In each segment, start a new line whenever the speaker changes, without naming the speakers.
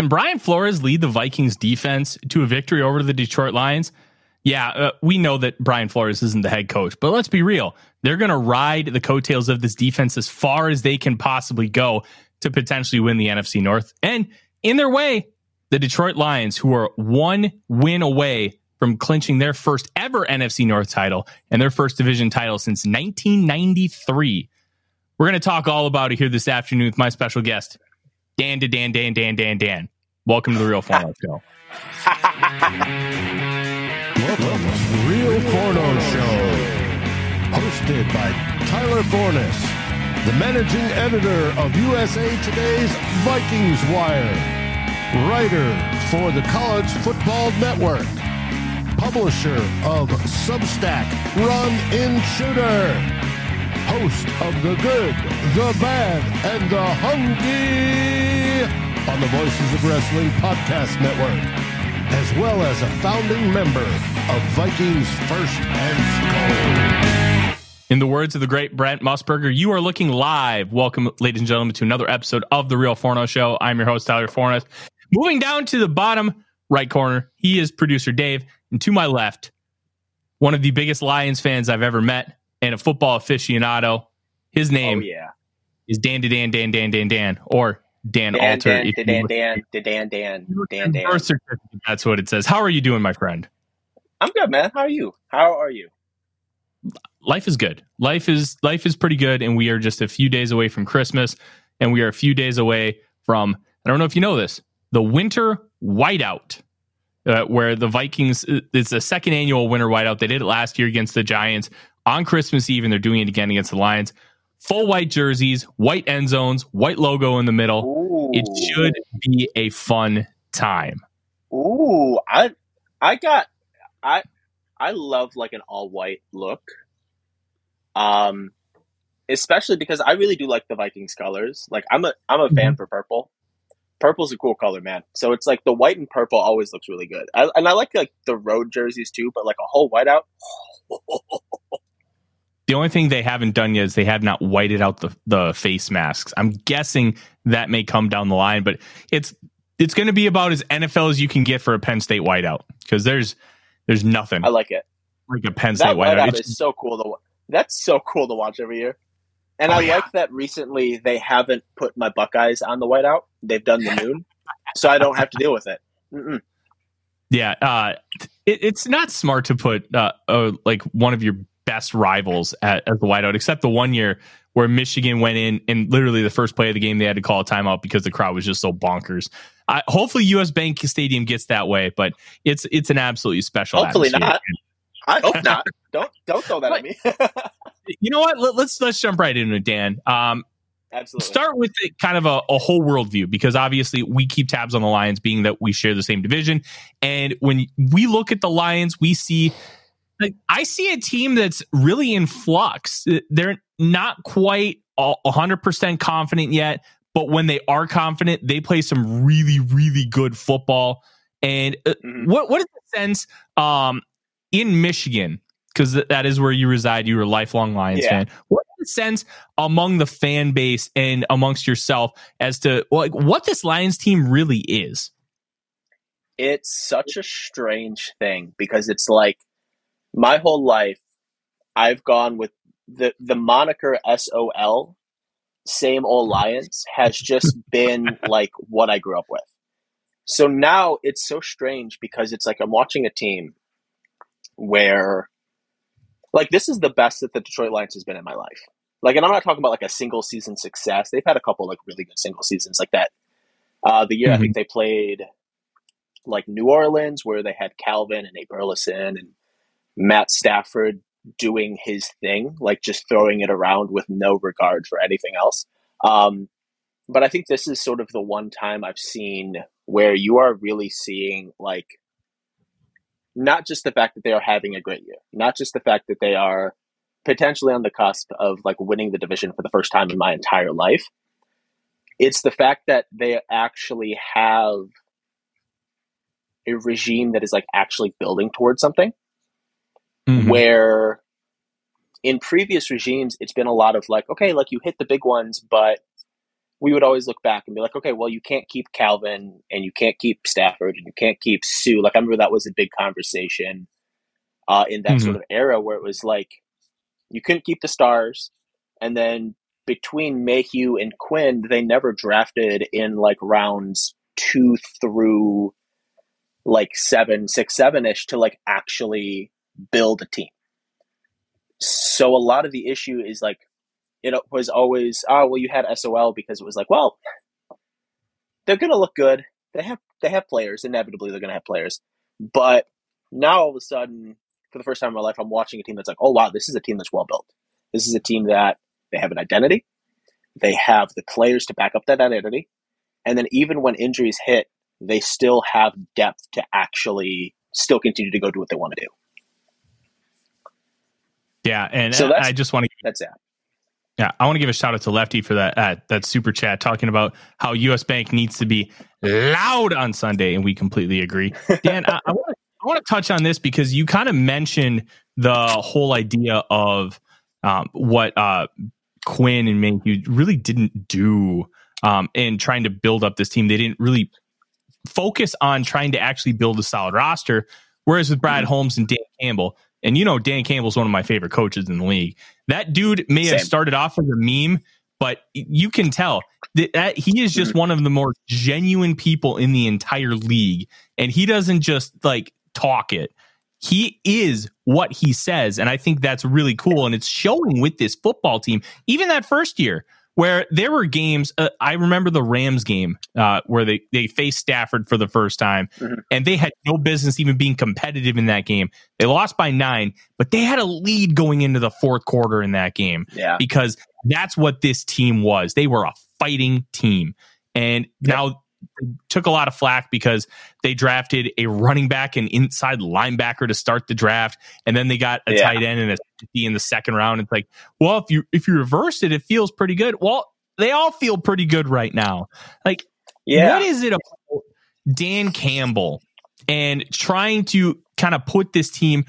can Brian Flores lead the Vikings defense to a victory over the Detroit Lions? Yeah, uh, we know that Brian Flores isn't the head coach, but let's be real. They're going to ride the coattails of this defense as far as they can possibly go to potentially win the NFC North. And in their way, the Detroit Lions, who are one win away from clinching their first ever NFC North title and their first division title since 1993. We're going to talk all about it here this afternoon with my special guest, Dan to Dan, Dan, Dan, Dan, Dan. Welcome to the Real Forno Show.
Welcome to the Real Forno Show, hosted by Tyler Forness, the managing editor of USA Today's Vikings Wire, writer for the College Football Network, publisher of Substack Run In Shooter, host of The Good, The Bad, and The Hungry on the Voices of Wrestling Podcast Network as well as a founding member of Vikings First and
Skull. In the words of the great Brent Musburger, you are looking live. Welcome, ladies and gentlemen, to another episode of The Real Forno Show. I'm your host, Tyler Forness. Moving down to the bottom right corner, he is producer Dave. And to my left, one of the biggest Lions fans I've ever met and a football aficionado. His name oh, yeah. is Dan Dan Dan Dan Dan Dan, or Dan, Dan Alter.
Dan, Dan, Dan, Dan, Dan, Dan, Dan, Dan. Birth
certificate. That's what it says. How are you doing, my friend?
I'm good, man. How are you? How are you?
Life is good. Life is life is pretty good, and we are just a few days away from Christmas, and we are a few days away from. I don't know if you know this, the winter whiteout. Uh, where the Vikings, uh, it's the second annual winter whiteout. They did it last year against the Giants on Christmas Eve, and they're doing it again against the Lions full white jerseys, white end zones, white logo in the middle. Ooh. It should be a fun time.
Ooh, I I got I I love like an all white look. Um especially because I really do like the Vikings colors. Like I'm a I'm a mm-hmm. fan for purple. Purple's a cool color, man. So it's like the white and purple always looks really good. I, and I like like the road jerseys too, but like a whole whiteout.
The only thing they haven't done yet is they have not whited out the, the face masks. I'm guessing that may come down the line, but it's it's going to be about as NFL as you can get for a Penn State whiteout because there's there's nothing.
I like it.
Like a Penn State that whiteout,
whiteout is so cool to that's so cool to watch every year. And oh, I yeah. like that recently they haven't put my Buckeyes on the whiteout. They've done the moon, so I don't have to deal with it. Mm-mm.
Yeah, uh, it, it's not smart to put uh, uh, like one of your best rivals at, at the whiteout, except the one year where Michigan went in and literally the first play of the game they had to call a timeout because the crowd was just so bonkers. I, hopefully, U.S. Bank Stadium gets that way, but it's it's an absolutely special.
Hopefully atmosphere. not. I hope not. Don't don't throw that at me.
you know what? Let, us let's, let's jump right into it, Dan. Um,
Absolutely.
Start with kind of a, a whole world view because obviously we keep tabs on the Lions, being that we share the same division. And when we look at the Lions, we see like, I see a team that's really in flux. They're not quite hundred percent confident yet, but when they are confident, they play some really, really good football. And uh, mm-hmm. what what is the sense um, in Michigan? Because that is where you reside. You're a lifelong Lions yeah. fan. What is the sense among the fan base and amongst yourself as to like what this Lions team really is?
It's such a strange thing because it's like my whole life, I've gone with the the moniker SOL, same old Lions, has just been like what I grew up with. So now it's so strange because it's like I'm watching a team where like this is the best that the Detroit Lions has been in my life. Like, and I'm not talking about like a single season success. They've had a couple like really good single seasons like that. Uh, the year mm-hmm. I think they played like New Orleans, where they had Calvin and Nate Burleson and Matt Stafford doing his thing, like just throwing it around with no regard for anything else. Um, but I think this is sort of the one time I've seen where you are really seeing like not just the fact that they are having a great year, not just the fact that they are potentially on the cusp of like winning the division for the first time in my entire life. It's the fact that they actually have a regime that is like actually building towards something mm-hmm. where in previous regimes it's been a lot of like okay like you hit the big ones but we would always look back and be like, okay, well, you can't keep Calvin and you can't keep Stafford and you can't keep Suh. Like I remember that was a big conversation uh, in that mm-hmm. sort of era where it was like you couldn't keep the stars, and then between Mayhew and Quinn, they never drafted in like rounds two through like seven, six, seven ish to like actually build a team. So a lot of the issue is like it was always oh well you had SOL because it was like well they're gonna look good. They have they have players. Inevitably they're gonna have players. But now all of a sudden for the first time in my life I'm watching a team that's like oh wow this is a team that's well built. This is a team that they have an identity. They have the players to back up that identity. And then even when injuries hit they still have depth to actually still continue to go do what they want to do
yeah and so I just want to
that's that
yeah, I want to give a shout out to Lefty for that uh, that super chat talking about how U.S. Bank needs to be loud on Sunday, and we completely agree. Dan, I, I, want to, I want to touch on this because you kind of mentioned the whole idea of um, what uh, Quinn and Mayhew really didn't do um, in trying to build up this team. They didn't really focus on trying to actually build a solid roster. Whereas with Brad mm-hmm. Holmes and Dan Campbell, and you know, Dan Campbell's one of my favorite coaches in the league. That dude may Same. have started off as a meme, but you can tell that, he is just one of the more genuine people in the entire league. And he doesn't just like talk it. He is what he says. And I think that's really cool. And it's showing with this football team. Even that first year, where there were games. Uh, I remember the Rams game uh, where they they faced Stafford for the first time, mm-hmm. and they had no business even being competitive in that game. They lost by nine, but they had a lead going into the fourth quarter in that game.
Yeah,
because that's what this team was. They were a fighting team, and yep. now took a lot of flack because they drafted a running back and inside linebacker to start the draft, and then they got a yeah. tight end and a safety in the second round. It's like, well, if you if you reverse it, it feels pretty good. Well, they all feel pretty good right now. Like, yeah. what is it about Dan Campbell and trying to kind of put this team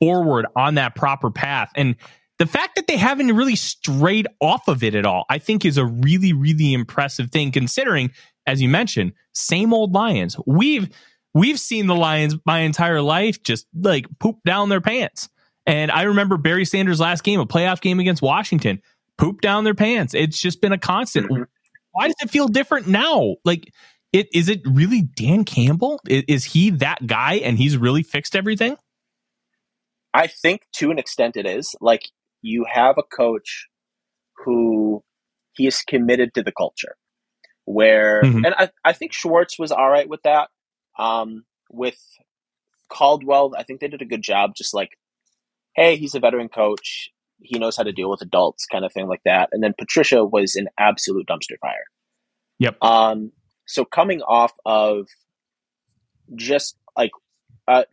forward on that proper path and the fact that they haven't really strayed off of it at all, I think is a really, really impressive thing considering as you mentioned, same old Lions. We've we've seen the Lions my entire life just like poop down their pants. And I remember Barry Sanders' last game, a playoff game against Washington, poop down their pants. It's just been a constant. Mm-hmm. Why does it feel different now? Like, it is it really Dan Campbell? Is, is he that guy and he's really fixed everything?
I think to an extent it is. Like, you have a coach who he is committed to the culture where mm-hmm. and I, I think Schwartz was all right with that. Um, with Caldwell, I think they did a good job just like, hey, he's a veteran coach. He knows how to deal with adults, kind of thing like that. And then Patricia was an absolute dumpster fire.
Yep.
Um, so coming off of just like uh,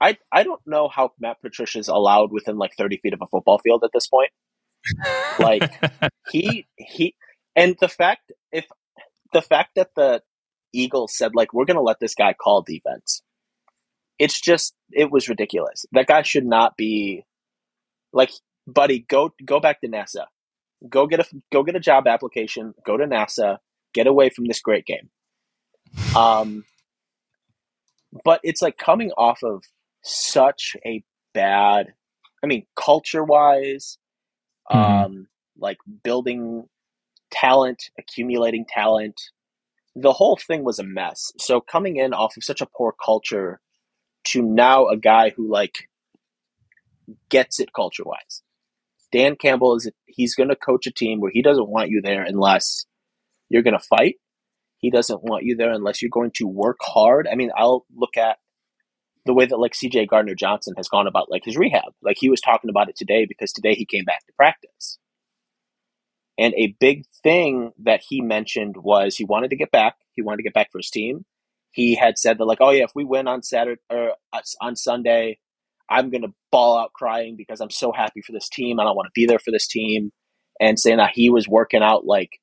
I I don't know how Matt Patricia's allowed within like 30 feet of a football field at this point. like he he and the fact if the fact that the Eagles said like we're going to let this guy call defense. It's just it was ridiculous. That guy should not be like buddy go go back to NASA. Go get a go get a job application, go to NASA, get away from this great game. Um but it's like coming off of such a bad I mean culture-wise mm-hmm. um like building talent, accumulating talent. The whole thing was a mess. So coming in off of such a poor culture to now a guy who like gets it culture wise. Dan Campbell is he's going to coach a team where he doesn't want you there unless you're going to fight. He doesn't want you there unless you're going to work hard. I mean, I'll look at the way that like CJ Gardner Johnson has gone about like his rehab. Like he was talking about it today because today he came back to practice. And a big thing that he mentioned was he wanted to get back. He wanted to get back for his team. He had said that like, oh yeah, if we win on Saturday or uh, on Sunday, I'm gonna ball out crying because I'm so happy for this team I don't want to be there for this team. And saying that he was working out like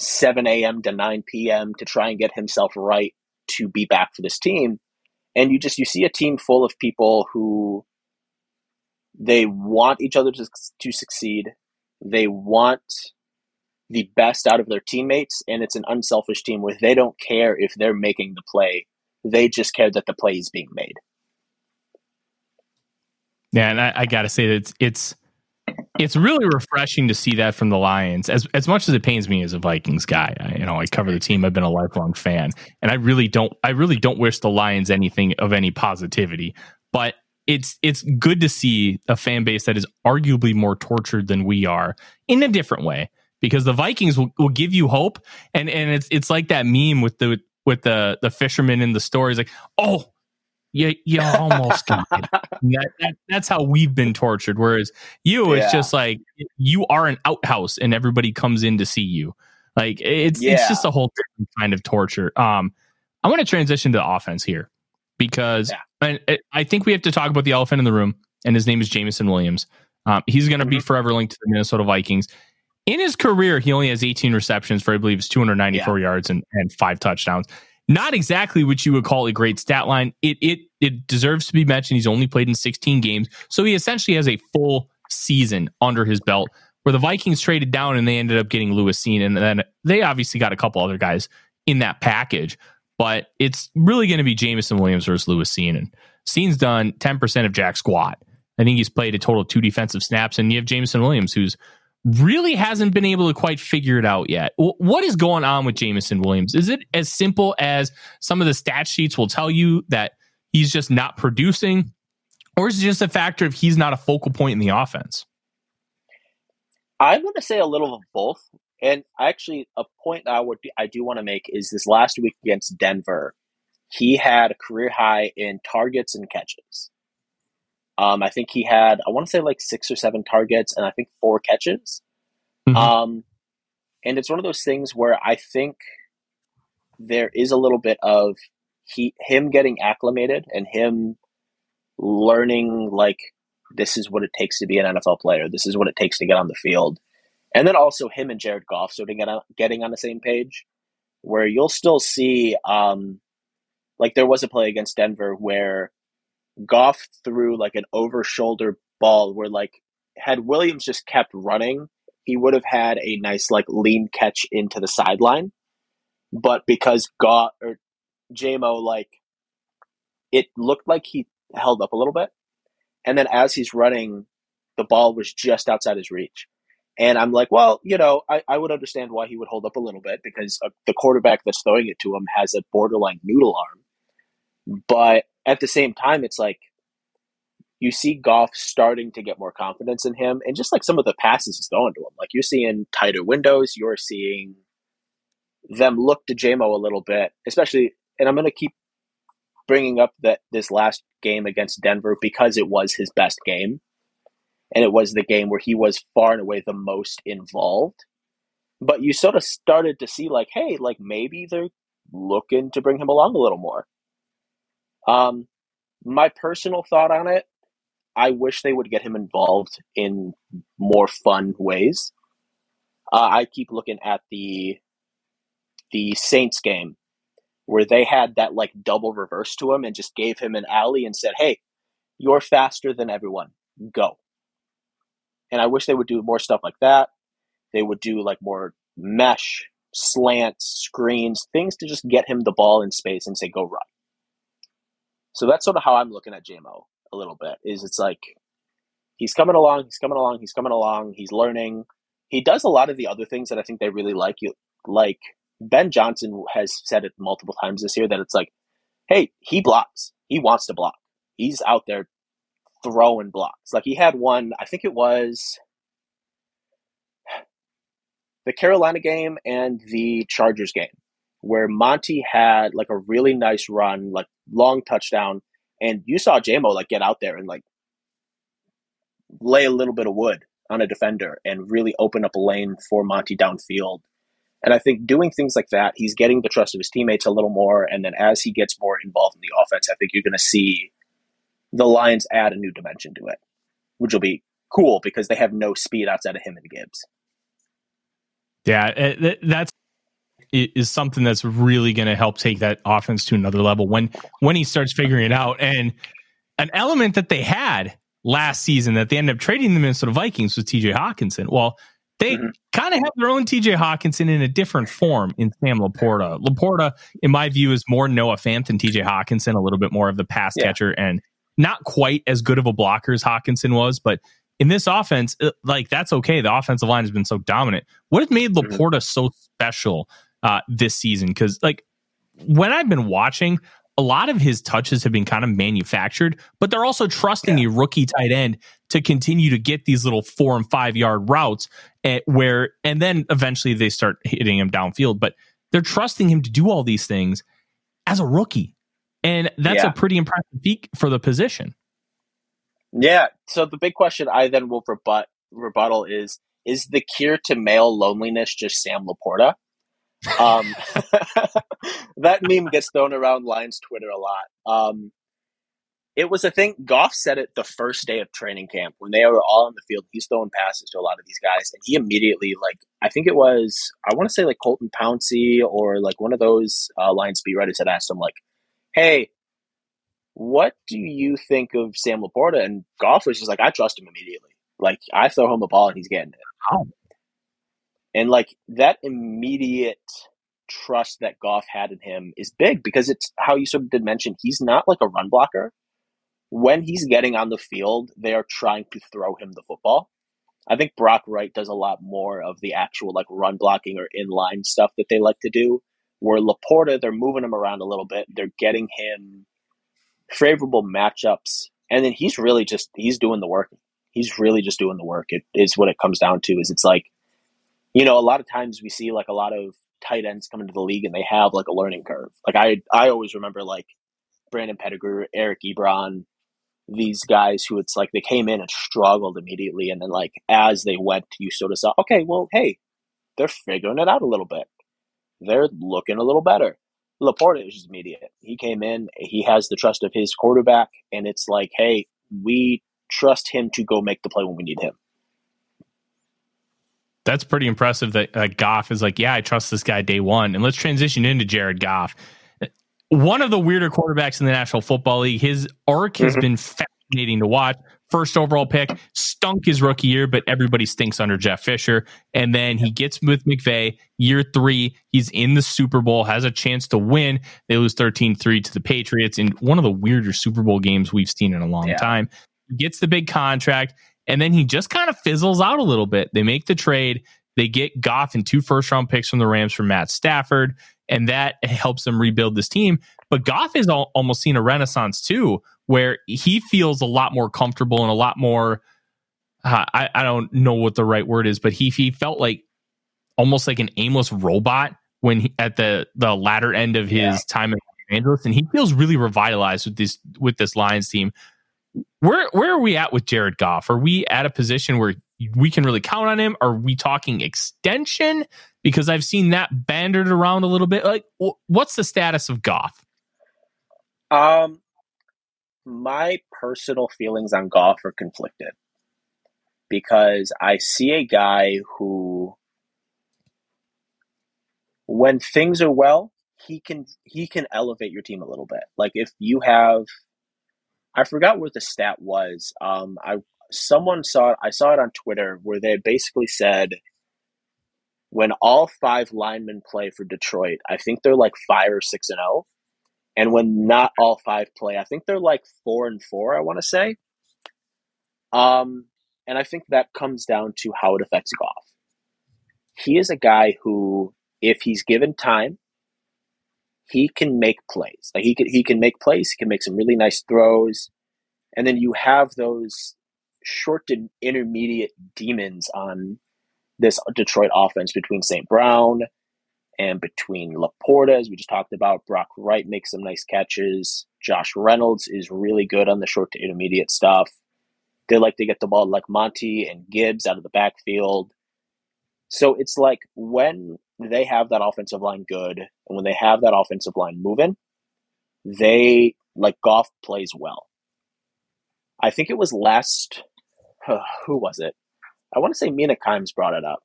7 a.m. to 9 p.m. to try and get himself right to be back for this team. And you just you see a team full of people who they want each other to, to succeed. They want the best out of their teammates, and it's an unselfish team where they don't care if they're making the play. They just care that the play is being made.
Yeah, and I, I got to say that it's it's it's really refreshing to see that from the Lions. As as much as it pains me as a Vikings guy, I, you know, I cover the team. I've been a lifelong fan, and I really don't. I really don't wish the Lions anything of any positivity. But it's it's good to see a fan base that is arguably more tortured than we are in a different way because the Vikings will, will give you hope and and it's it's like that meme with the with the the fisherman in the story. like, oh, yeah you you almost got it. That, that, that's how we've been tortured. Whereas you, yeah. it's just like you are an outhouse and everybody comes in to see you. Like it's yeah. it's just a whole kind of torture. Um, I want to transition to the offense here because yeah. And I think we have to talk about the elephant in the room, and his name is Jameson Williams. Um, he's going to mm-hmm. be forever linked to the Minnesota Vikings. In his career, he only has 18 receptions for I believe it's 294 yeah. yards and, and five touchdowns. Not exactly what you would call a great stat line. It it it deserves to be mentioned. He's only played in 16 games, so he essentially has a full season under his belt. Where the Vikings traded down and they ended up getting Lewis Cine, and then they obviously got a couple other guys in that package but it's really going to be Jameson Williams versus Lewis. And Cine's done 10% of Jack squat. I think he's played a total of two defensive snaps. And you have Jameson Williams, who's really hasn't been able to quite figure it out yet. What is going on with Jameson Williams? Is it as simple as some of the stat sheets will tell you that he's just not producing? Or is it just a factor of he's not a focal point in the offense?
I'm going to say a little of both. And actually, a point I would I do want to make is this last week against Denver, he had a career high in targets and catches. Um, I think he had I want to say like six or seven targets and I think four catches. Mm-hmm. Um, and it's one of those things where I think there is a little bit of he him getting acclimated and him learning like this is what it takes to be an NFL player. This is what it takes to get on the field and then also him and Jared Goff sort of getting on the same page, where you'll still see, um, like there was a play against Denver where Goff threw like an over shoulder ball where like had Williams just kept running, he would have had a nice like lean catch into the sideline, but because Goff or JMO like it looked like he held up a little bit, and then as he's running, the ball was just outside his reach. And I'm like, well, you know, I, I would understand why he would hold up a little bit because uh, the quarterback that's throwing it to him has a borderline noodle arm. But at the same time, it's like you see Goff starting to get more confidence in him, and just like some of the passes he's throwing to him, like you're seeing tighter windows, you're seeing them look to JMO a little bit, especially. And I'm going to keep bringing up that this last game against Denver because it was his best game and it was the game where he was far and away the most involved. But you sort of started to see like, hey, like maybe they're looking to bring him along a little more. Um, my personal thought on it, I wish they would get him involved in more fun ways. Uh, I keep looking at the the Saints game where they had that like double reverse to him and just gave him an alley and said, "Hey, you're faster than everyone. Go." And I wish they would do more stuff like that. They would do like more mesh, slants, screens, things to just get him the ball in space and say, go run. So that's sort of how I'm looking at JMO a little bit. Is it's like he's coming along, he's coming along, he's coming along, he's learning. He does a lot of the other things that I think they really like. You like Ben Johnson has said it multiple times this year that it's like, hey, he blocks. He wants to block. He's out there throwing blocks. Like he had one, I think it was the Carolina game and the Chargers game, where Monty had like a really nice run, like long touchdown, and you saw JMO like get out there and like lay a little bit of wood on a defender and really open up a lane for Monty downfield. And I think doing things like that, he's getting the trust of his teammates a little more. And then as he gets more involved in the offense, I think you're going to see the Lions add a new dimension to it, which will be cool because they have no speed outside of him and Gibbs.
Yeah, that's is something that's really going to help take that offense to another level when when he starts figuring it out. And an element that they had last season that they ended up trading the Minnesota Vikings was T.J. Hockenson. Well, they mm-hmm. kind of have their own TJ Hockenson in a different form in Sam LaPorta. LaPorta, in my view, is more Noah Fant than TJ Hockenson, a little bit more of the pass yeah. catcher and not quite as good of a blocker as Hockenson was, but in this offense, uh, like that's okay. The offensive line has been so dominant. What has made mm-hmm. LaPorta so special uh, this season? Because like when I've been watching, a lot of his touches have been kind of manufactured, but they're also trusting yeah. a rookie tight end to continue to get these little four and five yard routes at where, and then eventually they start hitting him downfield. But they're trusting him to do all these things as a rookie. And that's yeah. a pretty impressive feat for the position.
Yeah. So the big question I then will rebut rebuttal is is the cure to male loneliness just Sam LaPorta? Um, that meme gets thrown around Lions Twitter a lot. Um, it was a thing. Goff said it the first day of training camp when they were all in the field. He's throwing passes to a lot of these guys, and he immediately, like, I think it was, I want to say like Colton Pouncy or like one of those uh, Lions beat writers had asked him, like, "Hey, what do you think of Sam LaPorta?" And Goff was just like, "I trust him immediately. Like, I throw him the ball and he's getting it." Oh. And like that immediate trust that Goff had in him is big because it's how you sort of did mention he's not like a run blocker. When he's getting on the field, they are trying to throw him the football. I think Brock Wright does a lot more of the actual like run blocking or inline stuff that they like to do. Where LaPorta, they're moving him around a little bit. They're getting him favorable matchups, and then he's really just he's doing the work. He's really just doing the work. It is what it comes down to. Is it's like you know, a lot of times we see like a lot of tight ends come into the league and they have like a learning curve. Like I, I always remember like Brandon Pettigrew, Eric Ebron, these guys who it's like they came in and struggled immediately, and then like as they went, you sort of saw, okay, well, hey, they're figuring it out a little bit. They're looking a little better. LaPorta is just immediate. He came in, he has the trust of his quarterback, and it's like, hey, we trust him to go make the play when we need him
that's pretty impressive that uh, Goff is like, yeah, I trust this guy day one. And let's transition into Jared Goff. One of the weirder quarterbacks in the National Football League. His arc has mm-hmm. been fascinating to watch. First overall pick, stunk his rookie year, but everybody stinks under Jeff Fisher. And then he gets with McVay. Year three, he's in the Super Bowl, has a chance to win. They lose 13 3 to the Patriots in one of the weirder Super Bowl games we've seen in a long yeah. time. He gets the big contract and then he just kind of fizzles out a little bit. They make the trade. They get Goff and two first round picks from the Rams for Matt Stafford, and that helps them rebuild this team. But Goff has al- almost seen a renaissance too, where he feels a lot more comfortable and a lot more. Uh, I, I don't know what the right word is, but he he felt like almost like an aimless robot when he, at the the latter end of his yeah. time in Los Angeles, and he feels really revitalized with this with this Lions team where where are we at with Jared Goff? Are we at a position where we can really count on him? Are we talking extension? Because I've seen that bandered around a little bit. Like, what's the status of Goff?
Um, my personal feelings on Goff are conflicted because I see a guy who, when things are well, he can he can elevate your team a little bit. Like if you have I forgot what the stat was. Um, I someone saw it. I saw it on Twitter where they basically said when all five linemen play for Detroit, I think they're like five or six and oh. And when not all five play, I think they're like four and four. I want to say. Um, and I think that comes down to how it affects Goff. He is a guy who, if he's given time, he can make plays. Like he can he can make plays. He can make some really nice throws, and then you have those short and intermediate demons on this Detroit offense between St. Brown and between LaPorta, as we just talked about. Brock Wright makes some nice catches. Josh Reynolds is really good on the short to intermediate stuff. They like to get the ball like Monty and Gibbs out of the backfield. So it's like when they have that offensive line good and when they have that offensive line moving, they like Goff plays well. I think it was last who was it? I want to say Mina Kimes brought it up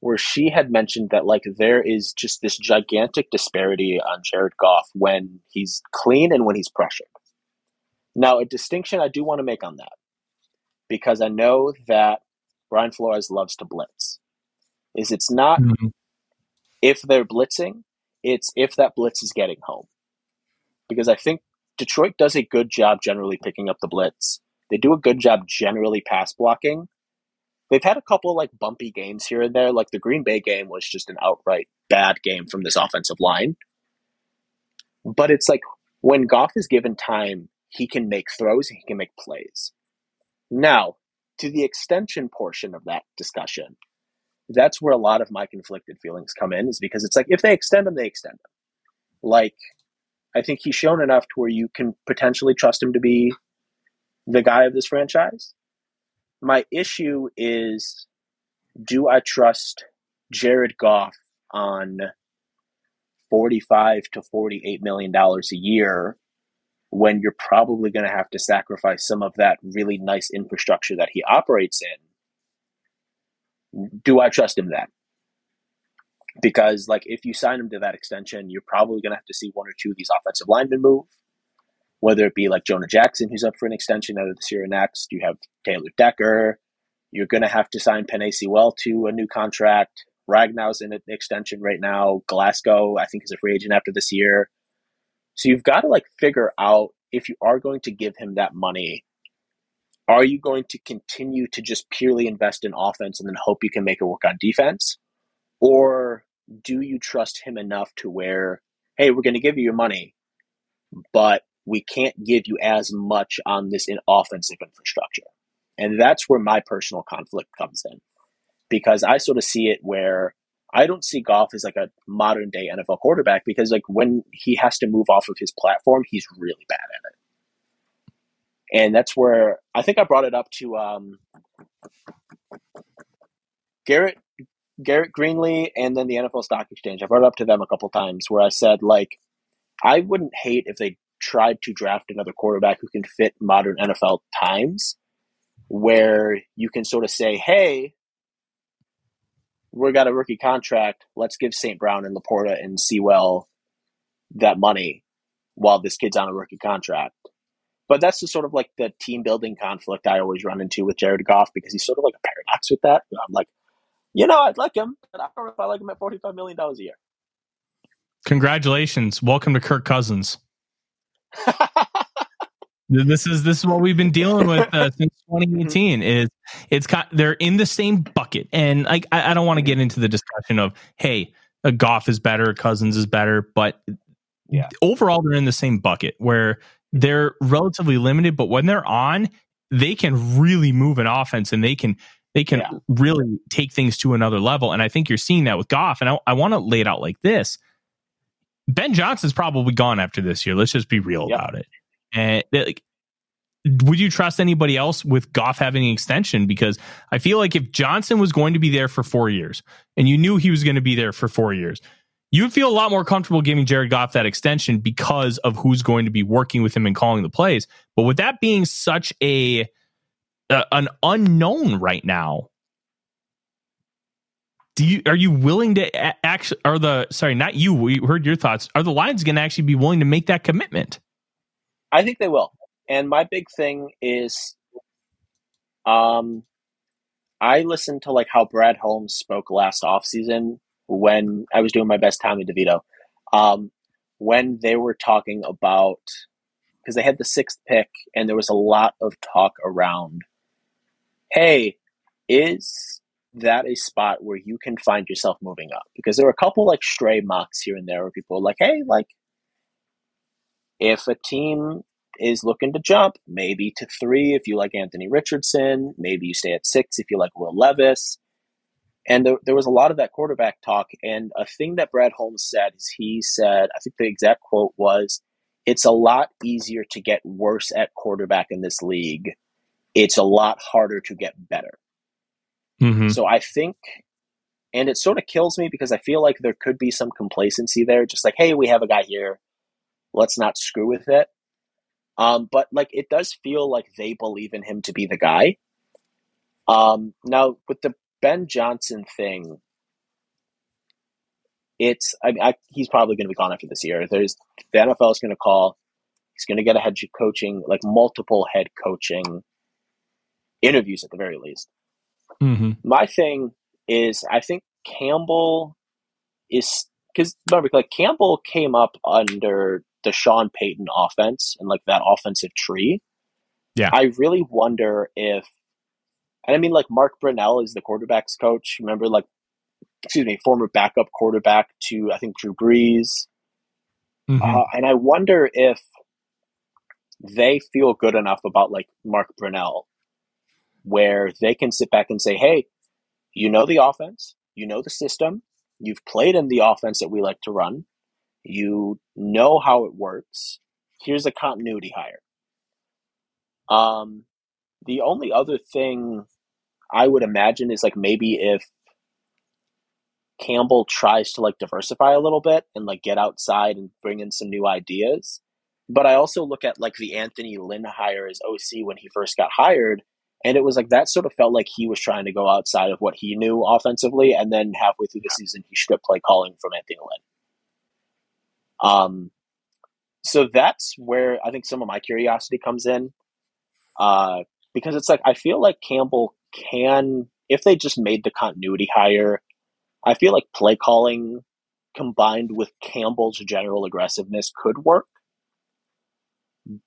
where she had mentioned that like there is just this gigantic disparity on Jared Goff when he's clean and when he's pressured. Now, a distinction I do want to make on that because I know that Brian Flores loves to blitz. Is it's not mm-hmm. if they're blitzing, it's if that blitz is getting home. Because I think Detroit does a good job generally picking up the blitz. They do a good job generally pass blocking. They've had a couple of like bumpy games here and there. Like the Green Bay game was just an outright bad game from this offensive line. But it's like when Goff is given time, he can make throws, he can make plays. Now, to the extension portion of that discussion, that's where a lot of my conflicted feelings come in, is because it's like if they extend him, they extend him. Like, I think he's shown enough to where you can potentially trust him to be the guy of this franchise. My issue is do I trust Jared Goff on 45 to 48 million dollars a year when you're probably going to have to sacrifice some of that really nice infrastructure that he operates in? Do i trust him then? Because like if you sign him to that extension you're probably going to have to see one or two of these offensive linemen move whether it be like jonah jackson who's up for an extension either this year or next you have taylor decker you're going to have to sign Penei Sewell to a new contract Ragnow's in an extension right now. Glasgow, I think, is a free agent after this year. So you've got to like figure out if you are going to give him that money, are you going to continue to just purely invest in offense and then hope you can make it work on defense? Or do you trust him enough to where, hey, we're going to give you your money, but we can't give you as much on this in offensive infrastructure? And that's where my personal conflict comes in because I sort of see it where I don't see Goff as like a modern day NFL quarterback because like when he has to move off of his platform, he's really bad at it. And that's where I think I brought it up to um, Garrett Garrett Greenlee and then the NFL Stock Exchange. I brought it up to them a couple times where I said like I wouldn't hate if they tried to draft another quarterback who can fit modern NFL times where you can sort of say, hey, we got a rookie contract. Let's give St. Brown and LaPorta and Sewell that money while this kid's on a rookie contract. But that's the sort of like the team building conflict I always run into with Jared Goff because he's sort of like a paradox with that. I'm like, you know, I'd like him, but I don't know if I like him at $45 million a year.
Congratulations. Welcome to Kirk Cousins. This is this is what we've been dealing with uh, since 2018. Is it's got they're in the same bucket, and like I, I don't want to get into the discussion of hey, a Goff is better, Cousins is better, but yeah, overall they're in the same bucket where they're relatively limited, but when they're on, they can really move an offense and they can they can yeah. really take things to another level. And I think you're seeing that with Goff. And I, I want to lay it out like this: Ben Johnson's probably gone after this year. Let's just be real yep. about it. And like, would you trust anybody else with Goff having an extension? Because I feel like if Johnson was going to be there for four years and you knew he was going to be there for four years, you would feel a lot more comfortable giving Jared Goff that extension because of who's going to be working with him and calling the plays. But with that being such a uh, an unknown right now, do you are you willing to actually? Are the sorry, not you? We heard your thoughts. Are the Lions going to actually be willing to make that commitment?
I think they will. And my big thing is um I listened to like how Brad Holmes spoke last offseason when I was doing my best in DeVito. Um when they were talking about because they had the sixth pick and there was a lot of talk around hey, is that a spot where you can find yourself moving up? Because there were a couple like stray mocks here and there where people like, hey, like if a team is looking to jump, maybe to three if you like Anthony Richardson, maybe you stay at six if you like Will Levis. And there, there was a lot of that quarterback talk. And a thing that Brad Holmes said is he said, I think the exact quote was, it's a lot easier to get worse at quarterback in this league. It's a lot harder to get better. Mm-hmm. So I think, and it sort of kills me because I feel like there could be some complacency there, just like, hey, we have a guy here. Let's not screw with it. Um, but like it does feel like they believe in him to be the guy. Um, now with the Ben Johnson thing, it's I, I, he's probably going to be gone after this year. There's the NFL is going to call. He's going to get a head coaching, like multiple head coaching interviews at the very least. Mm-hmm. My thing is, I think Campbell is because remember, like Campbell came up under the Sean Payton offense and like that offensive tree.
Yeah.
I really wonder if, and I mean, like Mark Brunell is the quarterback's coach. Remember, like, excuse me, former backup quarterback to I think Drew Brees.
Mhm.
Uh, and I wonder if they feel good enough about like Mark Brunell, where they can sit back and say, "Hey, you know the offense, you know the system, you've played in the offense that we like to run, you know how it works. Here's a continuity hire." Um, the only other thing I would imagine is like maybe if Campbell tries to like diversify a little bit and like get outside and bring in some new ideas. But I also look at like the Anthony Lynn hire as OC when he first got hired. And it was like that sort of felt like he was trying to go outside of what he knew offensively. And then halfway through the season, he stripped play calling from Anthony Lynn. Um, so that's where I think some of my curiosity comes in. Uh, because it's like, I feel like Campbell can, if they just made the continuity hire, I feel like play calling combined with Campbell's general aggressiveness could work.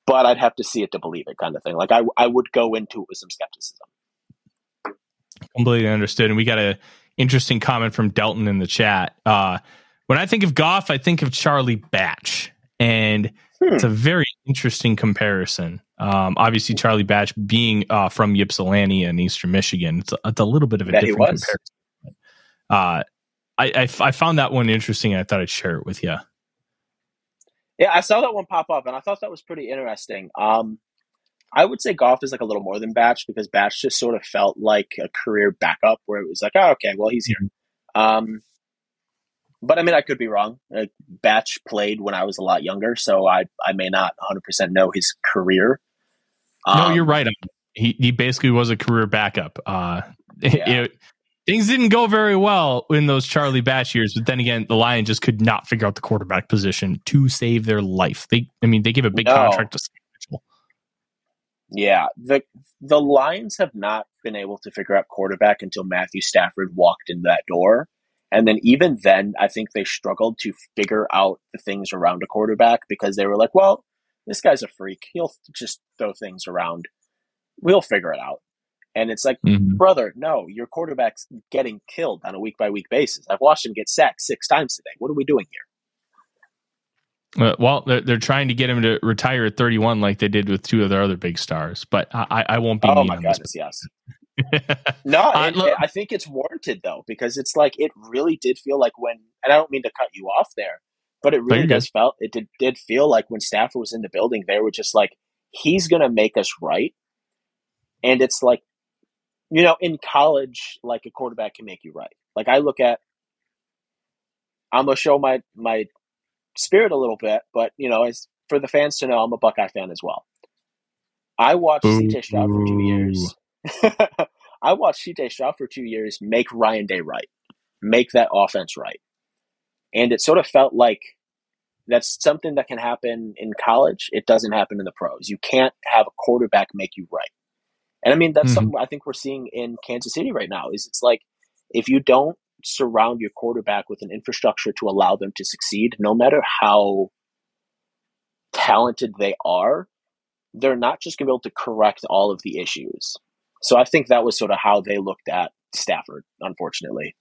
But I'd have to see it to believe it, kind of thing. Like I, I would go into it with some skepticism.
completely understood. And we got a interesting comment from Delton in the chat. Uh, when I think of Goff, I think of Charlie Batch, and
Hmm.
it's a very interesting comparison. Um, obviously, Charlie Batch being uh, from Ypsilanti in Eastern Michigan, it's a, it's a little bit of a
he
different comparison. Uh, I, I f- I found that one interesting. And I thought I'd share it with you.
Yeah, I saw that one pop up, and I thought that was pretty interesting. Um, I would say Goff is like a little more than Batch because Batch just sort of felt like a career backup, where it was like, oh, okay, well, he's here. Um, but I mean, I could be wrong. Like, Batch played when I was a lot younger, so I I may not 100 percent know his career.
no,
Um,
you're right. He he basically was a career backup. Uh,
Yeah.
it- things didn't go very well in those Charlie Batch years, but then again, the Lions just could not figure out the quarterback position to save their life. They, I mean, they gave a big
No.
contract to Sam Mitchell.
Yeah, the the Lions have not been able to figure out quarterback until Matthew Stafford walked in that door. And then even then, I think they struggled to figure out the things around a quarterback because they were like, well, this guy's a freak. He'll just throw things around. We'll figure it out. And it's like, brother, no, your quarterback's getting killed on a week by week basis. I've watched him get sacked six times today. What are we doing here?
Uh, well, they're, they're trying to get him to retire at 31 like they did with two of their other big stars, but I, I won't be
Oh
mean
my goodness, yes. No,
Uh,
it, I think it's warranted though because it's like it really did feel like when, and I don't mean to cut you off there, but it really
good.
does felt it did did feel like when Stafford was in the building, they were just like, he's gonna make us right, and it's like, you know, in college, like a quarterback can make you right. Like I look at, I'm gonna show my my spirit a little bit, but you know, as for the fans to know, I'm a Buckeye fan as well. I watched CJ Stroud for two years. I watched CJ Stroud for two years make Ryan Day right, make that offense right. And it sort of felt like that's something that can happen in college. It doesn't happen in the pros. You can't have a quarterback make you right. And I mean, that's
Mhm.
something I think we're seeing in Kansas City right now is it's like if you don't surround your quarterback with an infrastructure to allow them to succeed, no matter how talented they are, they're not just going to be able to correct all of the issues. So I think that was sort of how they looked at Stafford, unfortunately.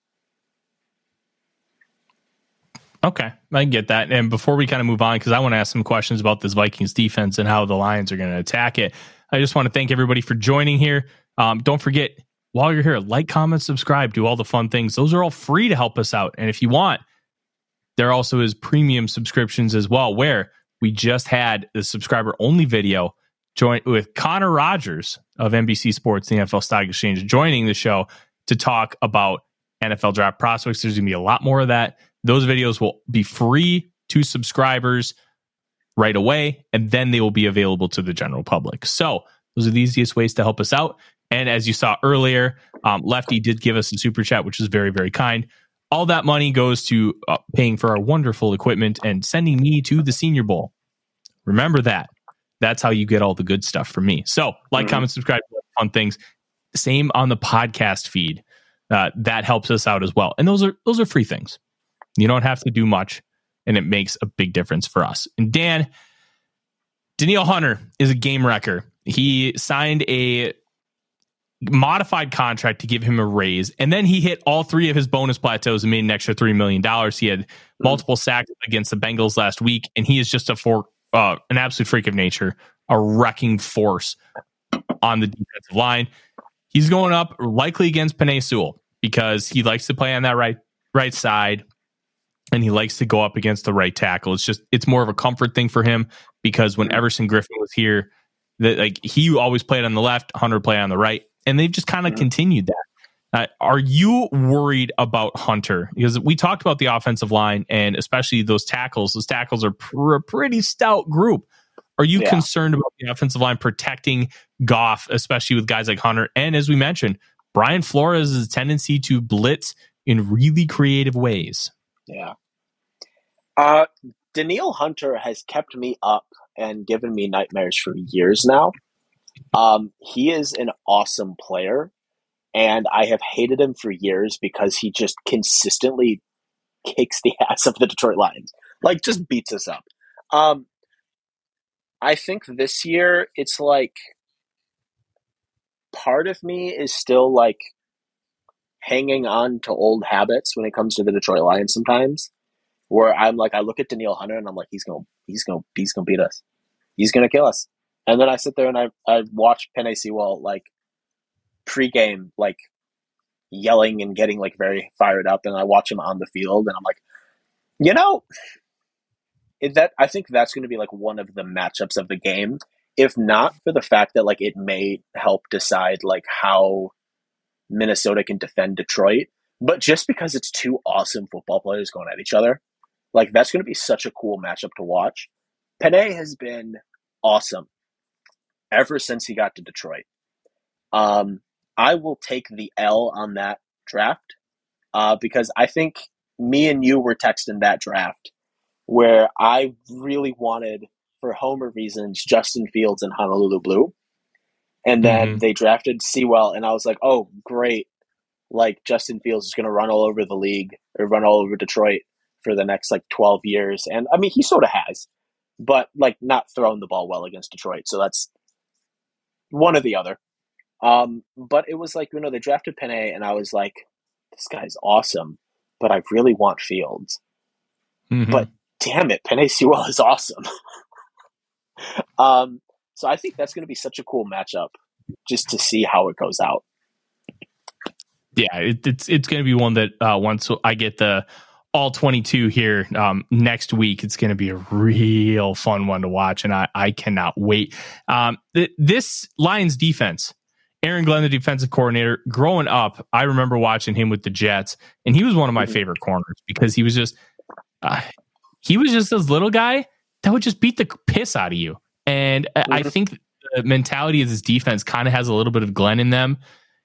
Okay, I get that. And before we kind of move on, because I want to ask some questions about this Vikings defense and how the Lions are going to attack it, I just want to thank everybody for joining here. Um, don't forget, while you're here, like, comment, subscribe, do all the fun things. Those are all free to help us out. And if you want, there also is premium subscriptions as well, where we just had the subscriber only video join with Connor Rogers of NBC Sports, the NFL Stock Exchange, joining the show to talk about NFL draft prospects. There's going to be a lot more of that. Those videos will be free to subscribers right away, and then they will be available to the general public. So, those are the easiest ways to help us out. And as you saw earlier, um, Lefty did give us a super chat, which is very, very kind. All that money goes to uh, paying for our wonderful equipment and sending me to the Senior Bowl. Remember that. That's how you get all the good stuff from me. So, like,
Mhm.
comment, subscribe, fun things. Same on the podcast feed. uh, that helps us out as well. And those are those are free things. You don't have to do much, and it makes a big difference for us. And Dan, Danielle Hunter is a game wrecker. He signed a modified contract to give him a raise, and then he hit all three of his bonus plateaus and made an extra three million dollars. He had mm-hmm. multiple sacks against the Bengals last week, and he is just a for uh, an absolute freak of nature, a wrecking force on the defensive line. He's going up likely against Penei Sewell because he likes to play on that right right side and he likes to go up against the right tackle. It's just it's more of a comfort thing for him because when Everson Griffen was here, that like he always played on the left, Hunter played on the right, and they've just kind of mm-hmm. continued that. Uh, are you worried about Hunter? Because we talked about the offensive line and especially those tackles. Those tackles are pr- a pretty stout group. Are you yeah. concerned about the offensive line protecting Goff, especially with guys like Hunter? And as we mentioned, Brian Flores' is a tendency to blitz in really creative ways.
Yeah. Uh, Danielle Hunter has kept me up and given me nightmares for years now. Um, he is an awesome player, and I have hated him for years because he just consistently kicks the ass of the Detroit Lions, like just beats us up. Um, I think this year it's like part of me is still like hanging on to old habits when it comes to the Detroit Lions sometimes where I'm like, I look at Danielle Hunter and I'm like, he's gonna, he's gonna, he's gonna beat us. He's gonna kill us. And then I sit there and I, I watch Penei Sewell like pregame, like yelling and getting like very fired up, and I watch him on the field, and I'm like, you know, that I think that's going to be like one of the matchups of the game. If not for the fact that like it may help decide like how Minnesota can defend Detroit, but just because it's two awesome football players going at each other, like that's going to be such a cool matchup to watch. Penei has been awesome ever since he got to Detroit. Um, I will take the L on that draft uh, because I think me and you were texting that draft where I really wanted, for Homer reasons, Justin Fields and Honolulu Blue. And then mm-hmm. they drafted Sewell, and I was like, oh, great. Like, Justin Fields is going to run all over the league or run all over Detroit for the next like 12 years. And I mean, he sort of has, but like not throwing the ball well against Detroit. So that's one or the other. Um, but it was like, you know, they drafted Penei, and I was like, this guy's awesome, but I really want Fields. Mm-hmm. But damn it, Penei Sewell is awesome. um, so I think that's going to be such a cool matchup just to see how it goes out.
Yeah, it, it's it's going to be one that uh, once I get the all 22 here um, next week. It's going to be a real fun one to watch, and I, I cannot wait. Um, th- this Lions defense, Aaron Glenn, the defensive coordinator, growing up, I remember watching him with the Jets, and he was one of my mm-hmm. favorite corners because he was just uh, he was just this little guy that would just beat the piss out of you. And mm-hmm. I think the mentality of this defense kind of has a little bit of Glenn in them.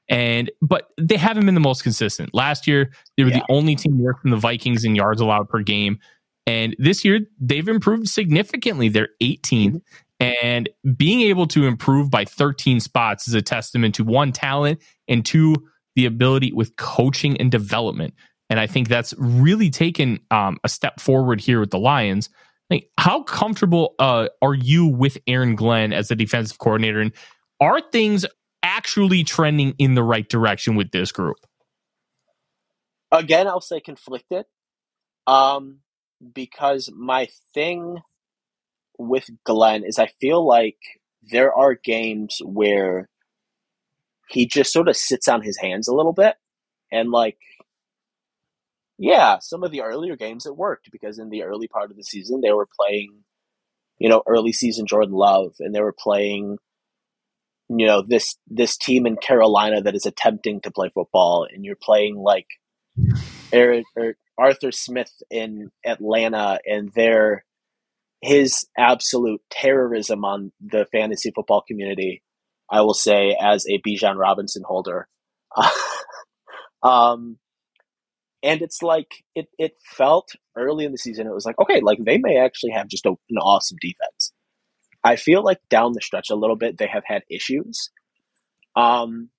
And but they haven't been the most consistent. Last year, they were yeah. the only team worse than the Vikings in yards allowed per game. And this year, they've improved significantly. They're 18th. Mm-hmm. And being able to improve by 13 spots is a testament to one, talent, and two, the ability with coaching and development. And I think that's really taken um, a step forward here with the Lions. Like, how comfortable uh, are you with Aaron Glenn as the defensive coordinator? And are things actually trending in the right direction with this group?
Again, I'll say conflicted. Um, because my thing with Glenn is I feel like there are games where he just sort of sits on his hands a little bit. And like, yeah, some of the earlier games it worked because in the early part of the season they were playing, you know, early season Jordan Love and they were playing you know this this team in Carolina that is attempting to play football, and you're playing like Eric, or Arthur Smith in Atlanta, and their his absolute terrorism on the fantasy football community. I will say as a Bijan Robinson holder. um, and it's like it, it felt early in the season it was like okay like they may actually have just a, an awesome defense I feel like down the stretch a little bit they have had issues. Um,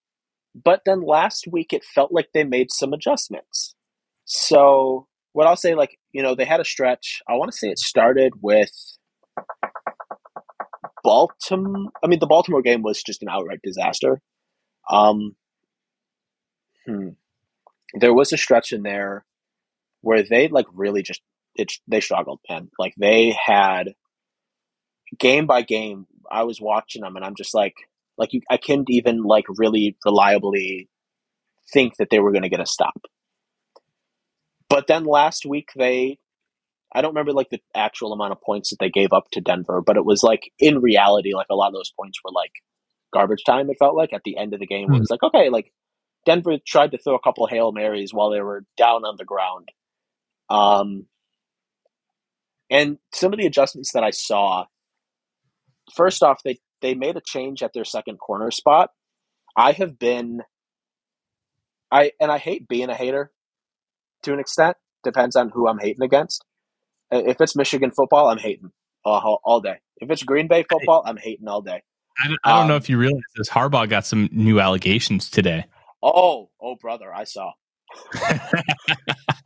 But then last week, it felt like they made some adjustments. So, what I'll say, like, you know, they had a stretch. I want to say it started with Baltimore. I mean, the Baltimore game was just an outright disaster. Um, hmm. There was a stretch in there where they like really just it they struggled, man. Like they had game by game. I was watching them, and I'm just like, like you, I couldn't even like really reliably think that they were going to get a stop. But then last week they I don't remember like the actual amount of points that they gave up to Denver, but it was like in reality, like a lot of those points were like garbage time. It felt like at the end of the game, mm-hmm. it was like okay, like Denver tried to throw a couple hail marys while they were down on the ground. Um, and some of the adjustments that I saw, first off, they they made a change at their second corner spot. I have been, I and I hate being a hater to an extent. Depends on who I'm hating against. If it's Michigan football, I'm hating all, all day. If it's Green Bay football, I'm hating all day.
I don't, I don't um, know if you realize this. Harbaugh got some new allegations today.
Oh, oh, brother, I saw.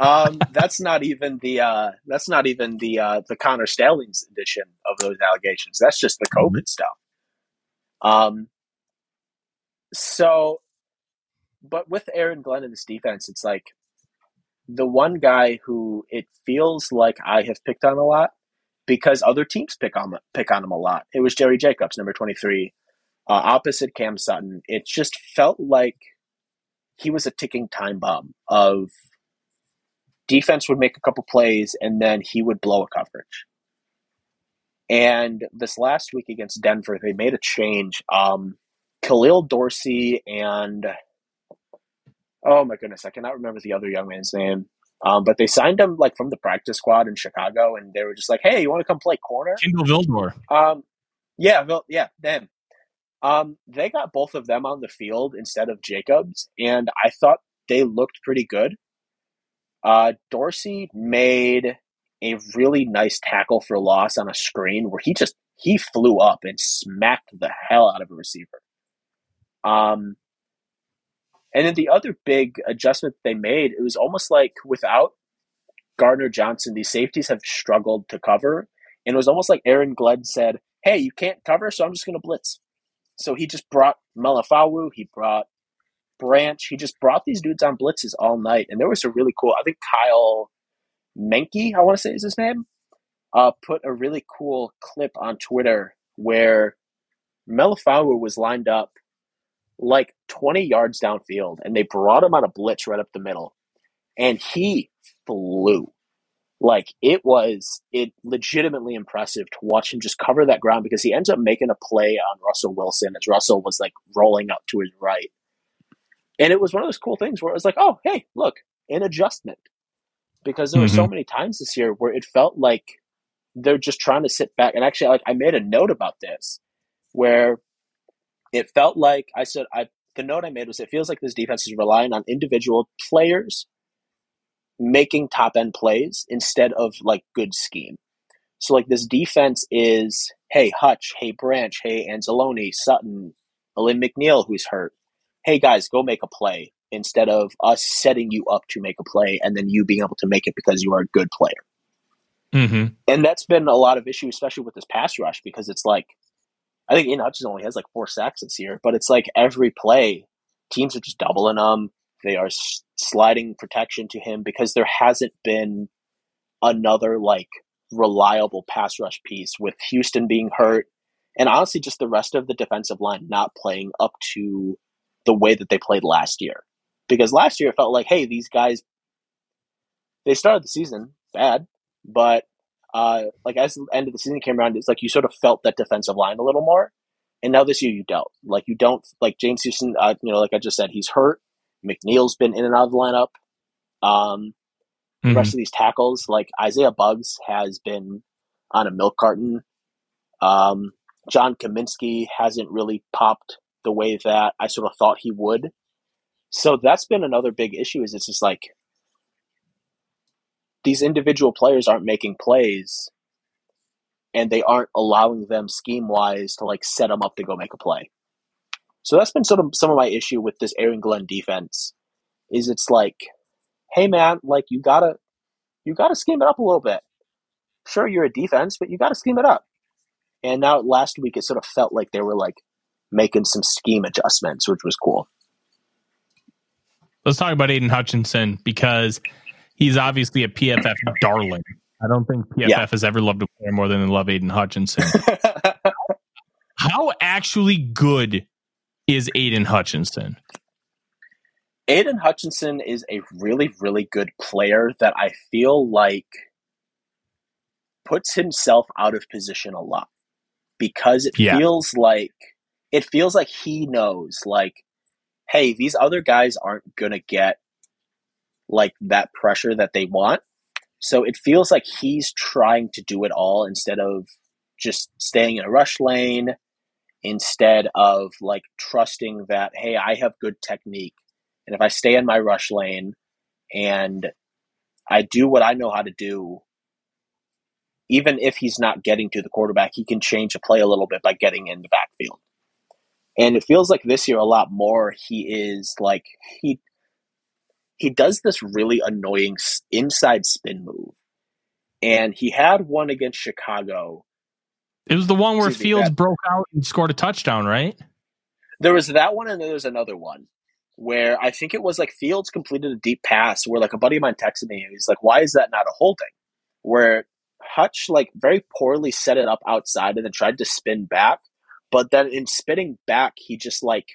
um, that's not even the uh, that's not even the uh, the Connor Stalions edition of those allegations. That's just the COVID mm-hmm. stuff. Um. So, but with Aaron Glenn in this defense, it's like the one guy who it feels like I have picked on a lot because other teams pick on pick on him a lot. It was Jerry Jacobs, number twenty three, uh, opposite Cam Sutton. It just felt like he was a ticking time bomb of defense would make a couple plays and then he would blow a coverage. And this last week against Denver, they made a change. Um, Khalil Dorsey and oh my goodness, I cannot remember the other young man's name. Um, but they signed him like from the practice squad in Chicago, and they were just like, "Hey, you want to come play corner?"
Kindle Vildor.
Um, yeah, yeah, them. Um, they got both of them on the field instead of Jacobs, and I thought they looked pretty good. Uh, Dorsey made a really nice tackle for loss on a screen where he just he flew up and smacked the hell out of a receiver. Um, and then the other big adjustment they made, it was almost like without Gardner Johnson, these safeties have struggled to cover. And it was almost like Aaron Glenn said, Hey, you can't cover, so I'm just going to blitz. So he just brought Melifonwu, he brought Branch, he just brought these dudes on blitzes all night. And there was a really cool, I think Kyle Meinke, I want to say is his name, uh, put a really cool clip on Twitter where Melifonwu was lined up like 20 yards downfield and they brought him on a blitz right up the middle and he flew like it was it legitimately impressive to watch him just cover that ground because he ends up making a play on Russell Wilson as Russell was like rolling up to his right. And it was one of those cool things where it was like, oh, hey, look, an adjustment. Because there mm-hmm. were so mm-hmm. many times this year where it felt like they're just trying to sit back. And actually, like I made a note about this where it felt like I said I the note I made was it feels like this defense is relying on individual players making top end plays instead of like good scheme. So like this defense is hey Hutch, hey Branch, hey Anzalone, Sutton, Alim McNeil who's hurt. Hey guys, go make a play instead of us setting you up to make a play and then you being able to make it because you are a good player. Mm-hmm. And that's been a lot of issue, especially with this pass rush, because it's like I think Ian Hutchinson only has like four sacks this year, but it's like every play, teams are just doubling them. They are sliding protection to him because there hasn't been another like reliable pass rush piece with Houston being hurt and honestly just the rest of the defensive line not playing up to the way that they played last year. Because last year it felt like, hey, these guys they started the season bad, but uh, like as the end of the season came around, it's like you sort of felt that defensive line a little more. And now this year you don't. Like you don't like James Houston. Uh, you know, like I just said, he's hurt. McNeil's been in and out of the lineup. Um, mm-hmm. The rest of these tackles, like Isaiah Buggs, has been on a milk carton. Um, John Cominsky hasn't really popped the way that I sort of thought he would. So that's been another big issue. Is it's just like these individual players aren't making plays and they aren't allowing them scheme wise to like set them up to go make a play. So that's been sort of some of my issue with this Aaron Glenn defense. Is it's like, hey man, like you gotta you gotta scheme it up a little bit. Sure, you're a defense, but you gotta scheme it up. And now last week it sort of felt like they were like making some scheme adjustments, which was cool.
Let's talk about Aidan Hutchinson because he's obviously a PFF darling. I don't think PFF yeah. has ever loved a player more than they love Aidan Hutchinson. How actually good is Aidan Hutchinson?
Aidan Hutchinson is a really, really good player that I feel like puts himself out of position a lot because it yeah. feels like it feels like he knows like hey these other guys aren't gonna get like that pressure that they want so it feels like he's trying to do it all instead of just staying in a rush lane instead of like trusting that hey i have good technique and if i stay in my rush lane and i do what i know how to do even if he's not getting to the quarterback he can change the play a little bit by getting in the backfield. And it feels like this year a lot more he is like he he does this really annoying inside spin move. And he had one against chicago
it was the one where Fields broke out and scored a touchdown, right?
There was that one, and then there's another one where I think it was like Fields completed a deep pass where like a buddy of mine texted me and he's like, "Why is that not a holding?" Where Hutch like very poorly set it up outside and then tried to spin back, but then in spinning back, he just like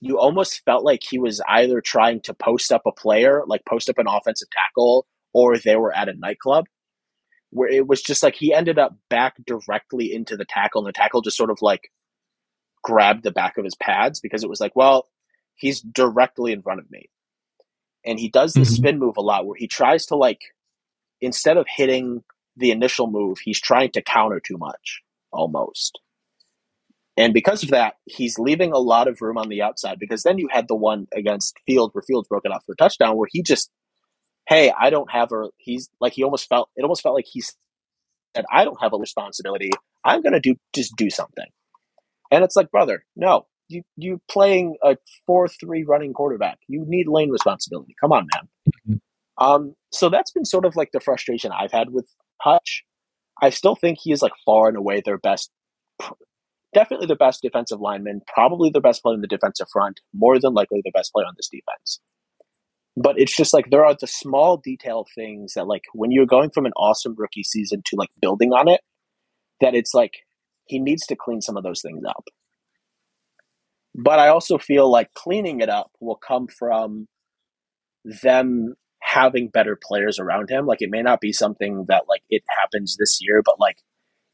you almost felt like he was either trying to post up a player, like post up an offensive tackle, or they were at a nightclub where it was just like he ended up back directly into the tackle, and the tackle just sort of like grabbed the back of his pads because it was like, well, he's directly in front of me. And he does the mm-hmm. spin move a lot where he tries to like instead of hitting the initial move, he's trying to counter too much almost. And because of that, he's leaving a lot of room on the outside because then you had the one against Field where Fields broke it off for a touchdown where he just hey, I don't have a, he's like, he almost felt, it almost felt like he said, I don't have a responsibility. I'm going to do, just do something. And it's like, brother, no, you, you playing a 4-3 running quarterback. You need lane responsibility. Come on, man. Mm-hmm. Um, so that's been sort of like the frustration I've had with Hutch. I still think he is like far and away their best, definitely the best defensive lineman, probably the best player in the defensive front, more than likely the best player on this defense but it's just like there are the small detail things that like when you're going from an awesome rookie season to like building on it that it's like he needs to clean some of those things up. But i also feel like cleaning it up will come from them having better players around him. Like it may not be something that like it happens this year but like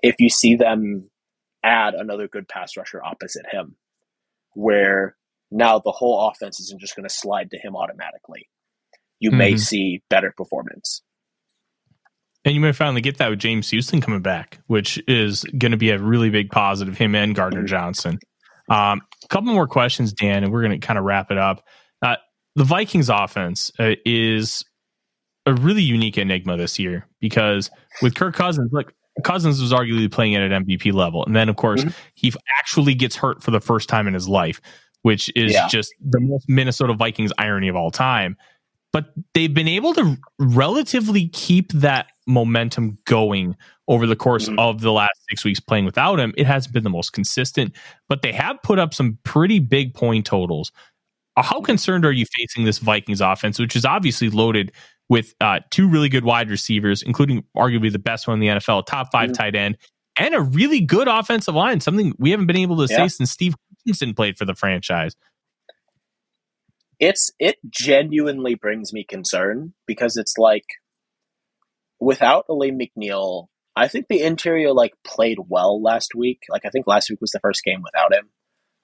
if you see them add another good pass rusher opposite him where now the whole offense isn't just going to slide to him automatically. You mm-hmm. may see better performance.
And you may finally get that with James Houston coming back, which is going to be a really big positive, him and Gardner mm-hmm. Johnson. Um, a couple more questions, Dan, and we're going to kind of wrap it up. Uh, the Vikings offense uh, is a really unique enigma this year because with Kirk Cousins, look, Cousins was arguably playing at an MVP level. And then, of course, mm-hmm. he actually gets hurt for the first time in his life which is yeah. just the most Minnesota Vikings irony of all time. But they've been able to relatively keep that momentum going over the course mm-hmm. of the last six weeks playing without him. It hasn't been the most consistent, but they have put up some pretty big point totals. Uh, how concerned are you facing this Vikings offense, which is obviously loaded with uh, two really good wide receivers, including arguably the best one in the NFL, top 5 mm-hmm. tight end, and a really good offensive line, something we haven't been able to yeah. say since Steve Played for the franchise.
It's it genuinely brings me concern because it's like without Alim McNeil, I think the interior like played well last week. Like I think last week was the first game without him.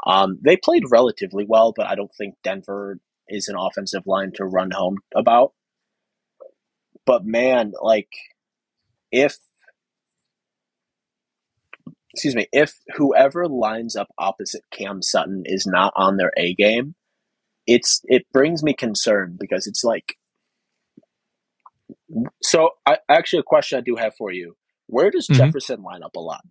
Um, they played relatively well, but I don't think Denver is an offensive line to run home about. But man, like if excuse me, if whoever lines up opposite Cam Sutton is not on their A game, it's it brings me concern because it's like so I actually a question I do have for you. Where does mm-hmm. Jefferson line up a lot?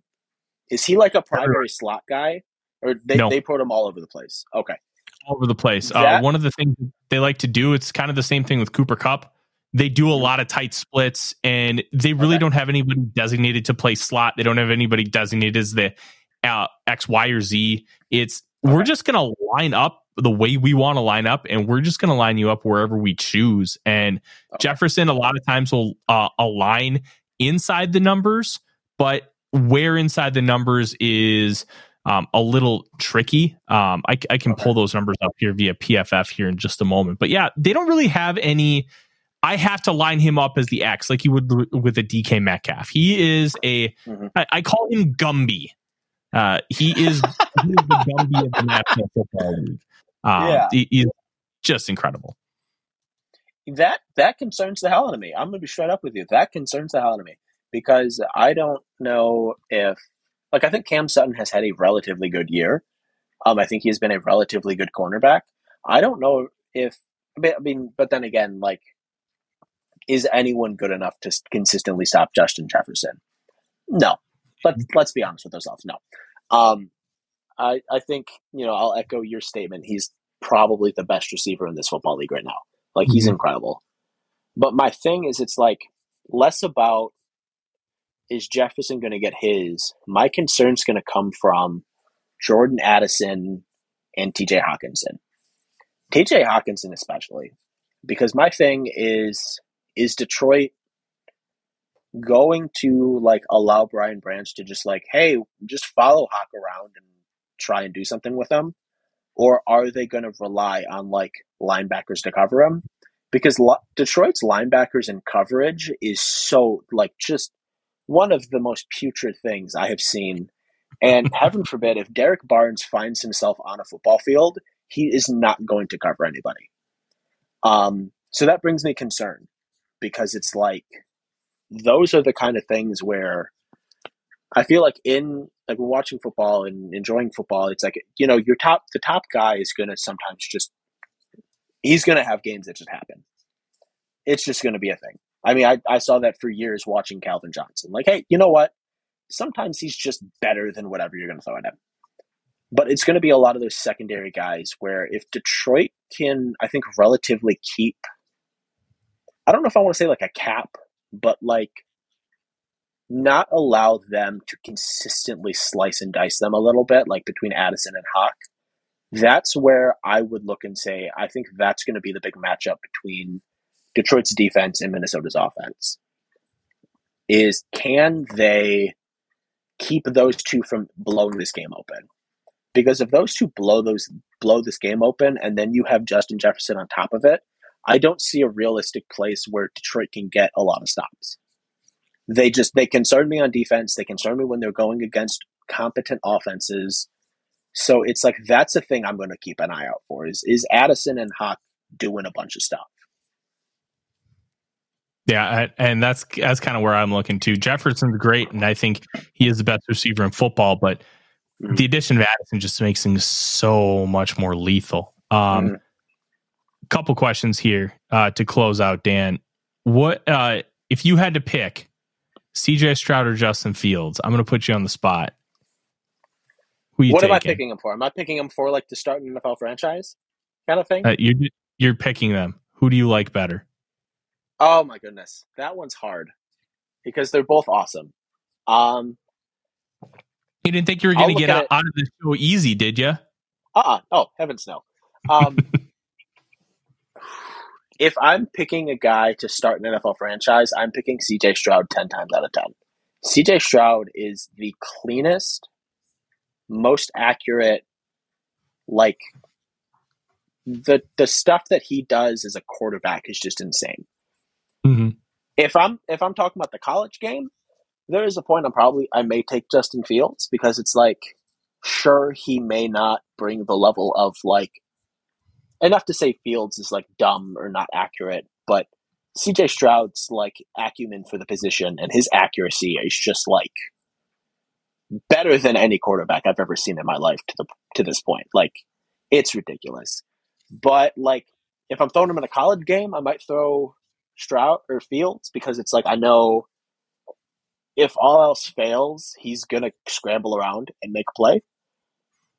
Is he like a primary slot guy? or they
No.
they put him all over the place. Okay,
all over the place. uh, one of the things they like to do, it's kind of the same thing with Cooper Kupp. They do a lot of tight splits, and they really
Okay.
don't have anybody designated to play slot. They don't have anybody designated as the uh, X, Y, or Z. It's we're just going to line up the way we want to line up, and we're just going to line you up wherever we choose. And
Okay.
Jefferson, a lot of times, will uh, align inside the numbers, but where inside the numbers is um, a little tricky. Um, I, I can
Okay.
pull those numbers up here via PFF here in just a moment. But yeah, they don't really have any. I have to line him up as the X, like you would with a DK Metcalf. He is a.
Mhm.
I, I call him Gumby. Uh, he is, he is the Gumby of the National Football League. Um,
Yeah.
he, he's just incredible.
that that concerns the hell out of me. I'm gonna be straight up with you. That concerns the hell out of me because I don't know if like I think Cam Sutton has had a relatively good year. Um, I think he's been a relatively good cornerback. I don't know if I mean, but then again, like, is anyone good enough to consistently stop Justin Jefferson? No. But let's be honest with ourselves. No. Um, I I think you know I'll echo your statement. He's probably the best receiver in this football league right now. Like he's
Mhm.
incredible. But my thing is, it's like less about is Jefferson going to get his. My concern's going to come from Jordan Addison and T.J. Hockenson. T.J. Hockenson especially, because my thing is is Detroit going to like allow Brian Branch to just like, hey, just follow Hawk around and try and do something with him? Or are they going to rely on like linebackers to cover him? Because lo- Detroit's linebackers and coverage is so like just one of the most putrid things I have seen. And heaven forbid, if Derrick Barnes finds himself on a football field, he is not going to cover anybody. Um, so that brings me concern because it's like those are the kind of things where I feel like in like watching football and enjoying football, it's like you know your top the top guy is going to sometimes just he's going to have games that just happen. It's just going to be a thing. I mean, I, I saw that for years watching Calvin Johnson. Like, hey, you know what? Sometimes he's just better than whatever you're going to throw at him. But it's going to be a lot of those secondary guys where if Detroit can, I think, relatively keep, I don't know if I want to say like a cap, but like not allow them to consistently slice and dice them a little bit, like between Addison and Hawk. That's where I would look and say, I think that's going to be the big matchup between Detroit's defense and Minnesota's offense. Is can they keep those two from blowing this game open? Because if those two blow those blow this game open, and then you have Justin Jefferson on top of it, I don't see a realistic place where Detroit can get a lot of stops. They just they concern me on defense. They concern me when they're going against competent offenses. So it's like that's a thing I'm going to keep an eye out for. Is is Addison and Hawk doing a bunch of stuff?
Yeah, I- and that's that's kind of where I'm looking to. Jefferson's great, and I think he is the best receiver in football. But
Mhm.
the addition of Addison just makes things so much more lethal. Um,
Mhm.
Couple questions here uh, to close out, Dan. What uh, if you had to pick C.J. Stroud or Justin Fields? I'm going to put you on the spot. Who you
What am I picking him for? Am I picking him for like to start an NFL franchise kind of thing?
Uh, you're you're picking them. Who do you like better?
Oh my goodness, that one's hard because they're both awesome. Um,
You didn't think you were going to get out, out of the show easy, did you?
uh-uh. Oh heavens no. Um, if I'm picking a guy to start an NFL franchise, I'm picking C.J. Stroud ten times out of ten. C.J. Stroud is the cleanest, most accurate, like the the stuff that he does as a quarterback is just insane.
Mm-hmm.
if I'm if I'm talking about the college game, there is a point I'm probably I may take Justin Fields because it's like sure he may not bring the level of like enough to say Fields is like dumb or not accurate, but CJ Stroud's like acumen for the position and his accuracy is just like better than any quarterback I've ever seen in my life to the to this point. Like it's ridiculous. But like if I'm throwing him in a college game, I might throw Stroud or Fields because it's like I know if all else fails, he's gonna scramble around and make a play.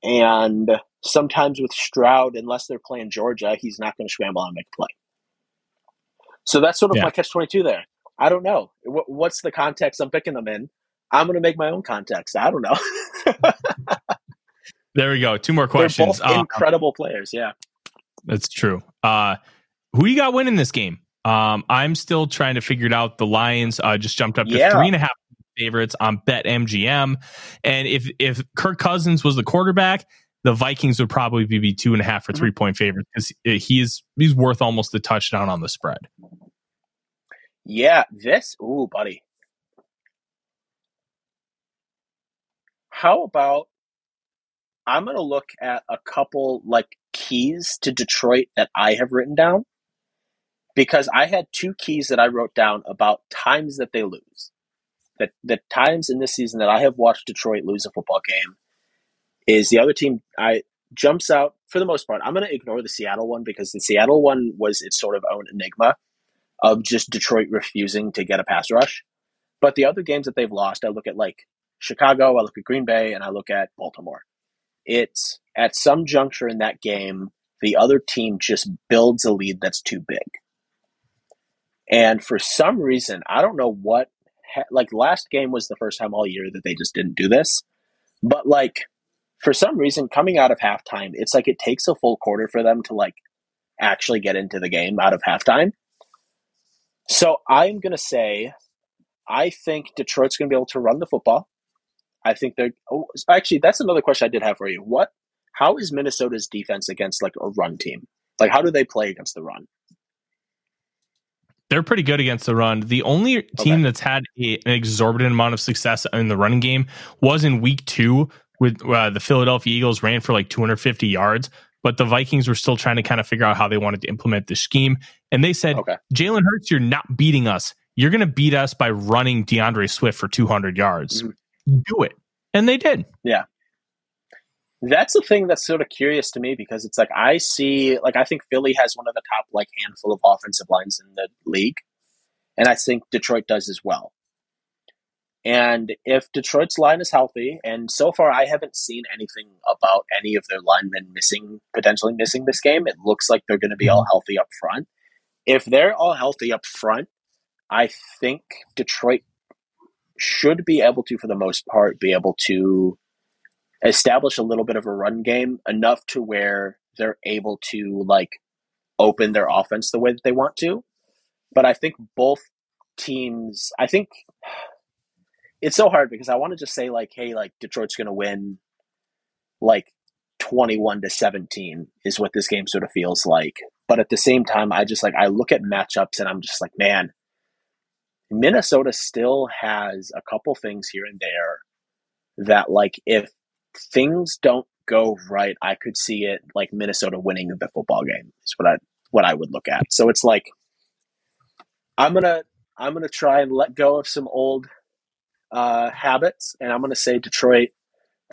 And sometimes with Stroud, unless they're playing Georgia, he's not going to scramble and make a play. So that's sort of yeah. my catch 22 there. I don't know. what's the context I'm picking them in? I'm going to make my own context. I don't know.
there we go. Two more questions.
Uh, incredible players. Yeah.
That's true. Uh, who you got winning this game? Um, I'm still trying to figure it out. The Lions uh, just jumped up to yeah. three and a half favorites on Bet MGM, and if if Kirk Cousins was the quarterback, the Vikings would probably be two and a half or mm-hmm. three point favorites because he's he's worth almost a touchdown on the spread.
Yeah, this ooh, buddy. How about I'm going to look at a couple like keys to Detroit that I have written down because I had two keys that I wrote down about times that they lose. That the times in this season that I have watched Detroit lose a football game is the other team I jumps out for the most part. I'm going to ignore the Seattle one because the Seattle one was its sort of own enigma of just Detroit refusing to get a pass rush. But the other games that they've lost, I look at like Chicago, I look at Green Bay, and I look at Baltimore. It's at some juncture in that game, the other team just builds a lead that's too big. And for some reason, I don't know what, like last game was the first time all year that they just didn't do this. But like for some reason, coming out of halftime, it's like it takes a full quarter for them to like actually get into the game out of halftime. So I'm going to say, I think Detroit's going to be able to run the football. I think they're oh, actually that's another question I did have for you. What how is Minnesota's defense against like a run team? Like how do they play against the run?
They're pretty good against the run. The only team okay. that's had a, an exorbitant amount of success in the running game was in week two with uh, the Philadelphia Eagles ran for like 250 yards, but the Vikings were still trying to kind of figure out how they wanted to implement the scheme. And they said, okay. Jalen Hurts, you're not beating us. You're going to beat us by running D'Andre Swift for 200 yards. Mm-hmm. Do it. And they did.
Yeah that's the thing that's sort of curious to me because it's like I see like I think Philly has one of the top like handful of offensive lines in the league, and I think Detroit does as well. And if Detroit's line is healthy, and so far I haven't seen anything about any of their linemen missing potentially missing this game, it looks like they're going to be all mm-hmm. healthy up front. If they're all healthy up front, I think Detroit should be able to, for the most part, be able to establish a little bit of a run game enough to where they're able to like open their offense the way that they want to. But I think both teams, I think it's so hard because I want to just say like, hey, like Detroit's going to win like 21 to 17 is what this game sort of feels like. But at the same time, I just like, I look at matchups and I'm just like, man, Minnesota still has a couple things here and there that like if things don't go right, I could see it like Minnesota winning the football game. Is what I what I would look at. So it's like I'm gonna I'm gonna try and let go of some old uh, habits, and I'm gonna say Detroit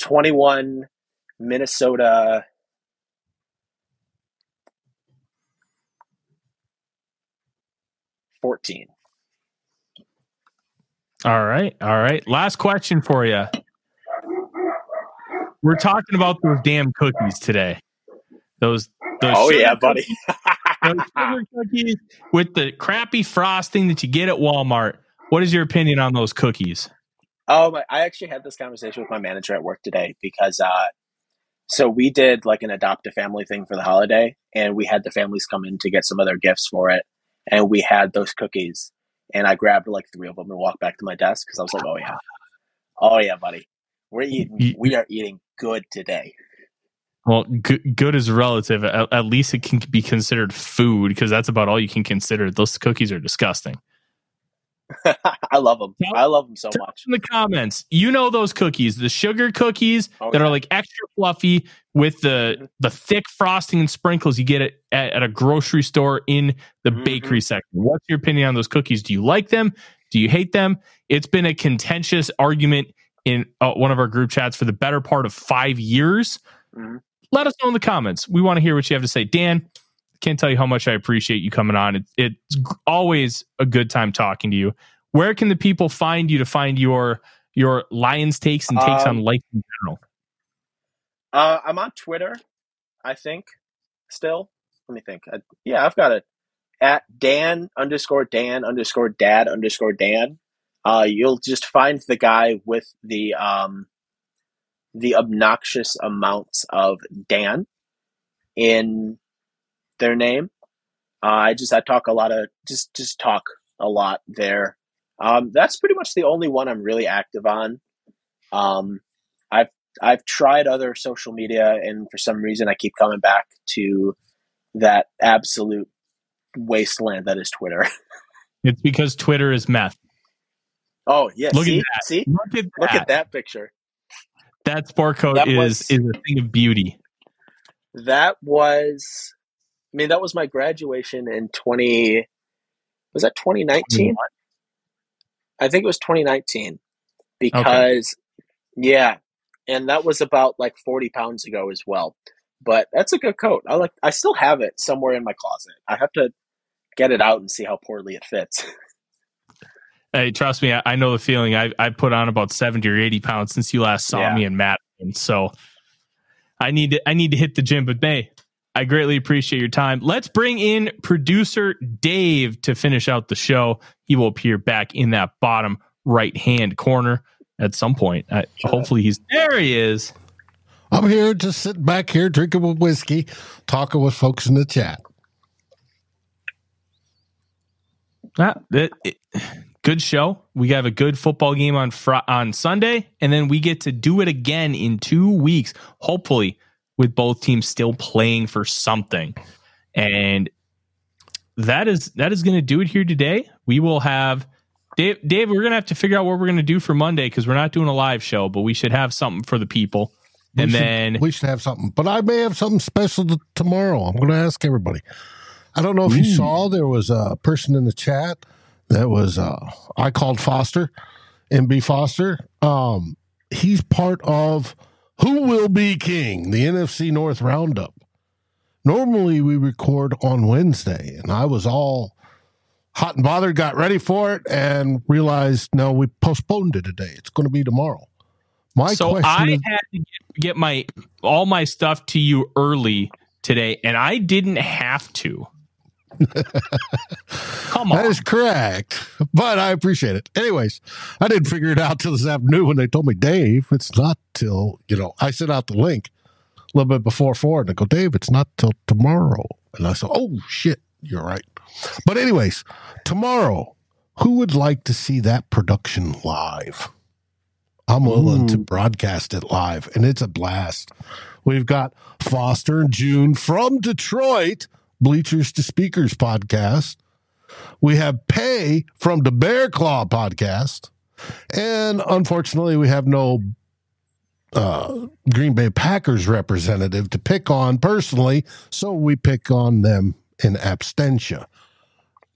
21, Minnesota. Fourteen.
All right, all right. Last question for you. We're talking about those damn cookies today. Those, those
oh yeah, buddy.
those cookies with the crappy frosting that you get at Walmart. What is your opinion on those cookies?
Oh, I actually had this conversation with my manager at work today because uh, so we did like an adopt a family thing for the holiday, and we had the families come in to get some of their gifts for it, and we had those cookies, and I grabbed like three of them and walked back to my desk because I was like, oh yeah, oh yeah, buddy, we're eating, we are eating good today.
Well, good, good is relative. At, at, least it can be considered food because that's about all you can consider. Those cookies are disgusting.
I love them. Tell, I love them so much.
In the comments, you know those cookies, the sugar cookies oh, that yeah. are like extra fluffy with the mm-hmm. the thick frosting and sprinkles you get at, at, at a grocery store in the mm-hmm. bakery section. What's your opinion on those cookies? Do you like them? Do you hate them? It's been a contentious argument in uh, one of our group chats for the better part of five years. Mm-hmm. Let us know in the comments. We want to hear what you have to say. Dan, can't tell you how much I appreciate you coming on. It, it's always a good time talking to you. Where can the people find you to find your your Lions takes and takes um, on life in general?
Uh, I'm on Twitter, I think, still. Let me think. I, yeah, I've got it at Dan underscore Dan underscore Dad underscore Dan. Uh, you'll just find the guy with the um, the obnoxious amounts of Dan in their name. Uh, I just I talk a lot of just just talk a lot there. Um, that's pretty much the only one I'm really active on. Um, I've I've tried other social media, and for some reason, I keep coming back to that absolute wasteland that is Twitter.
it's because Twitter is meth.
Oh yeah, look see, at that. see, look at that. look at that picture.
That sport coat that is was, is a thing of beauty.
That was, I mean, that was my graduation in twenty. Was that twenty nineteen? I think it was twenty nineteen, because okay. yeah, and that was about like forty pounds ago as well. But that's a good coat. I like. I still have it somewhere in my closet. I have to get it out and see how poorly it fits.
Hey, trust me, I, I, know the feeling. I I put on about seventy or eighty pounds since you last saw yeah. me in Madison. So I need to I need to hit the gym. But May, I greatly appreciate your time. Let's bring in producer Dave to finish out the show. He will appear back in that bottom right hand corner at some point. Uh, hopefully, he's there. He is.
I'm here, just sitting back here, drinking a whiskey, talking with folks in the chat.
Ah, it, it, good show. We have a good football game on fr- on Sunday, and then we get to do it again in two weeks. Hopefully, with both teams still playing for something, and that is that is going to do it here today. We will have Dave. Dave, we're going to have to figure out what we're going to do for Monday because we're not doing a live show, but we should have something for the people.
We
and
should,
then
we should have something, but I may have something special to, tomorrow. I'm going to ask everybody. I don't know if you saw there was a person in the chat that was uh, I called Foster, MB Foster. Um, he's part of Who Will Be King, the NFC North Roundup. Normally we record on Wednesday, and I was all hot and bothered, got ready for it, and realized no, we postponed it today. It's going to be tomorrow.
My so I is, had to get my all my stuff to you early today, and I didn't have to.
Come on. That is correct. But I appreciate it. Anyways, I didn't figure it out till this afternoon when they told me, Dave, it's not till, you know, I sent out the link a little bit before four and I go, Dave, it's not till tomorrow. And I said, oh, shit, you're right. But, anyways, tomorrow, who would like to see that production live? I'm willing Ooh. to broadcast it live, and it's a blast. We've got Foster and June from Detroit Bleachers to Speakers podcast. We have Pay from the Bear Claw podcast. And unfortunately, we have no uh, Green Bay Packers representative to pick on personally. So we pick on them in abstention.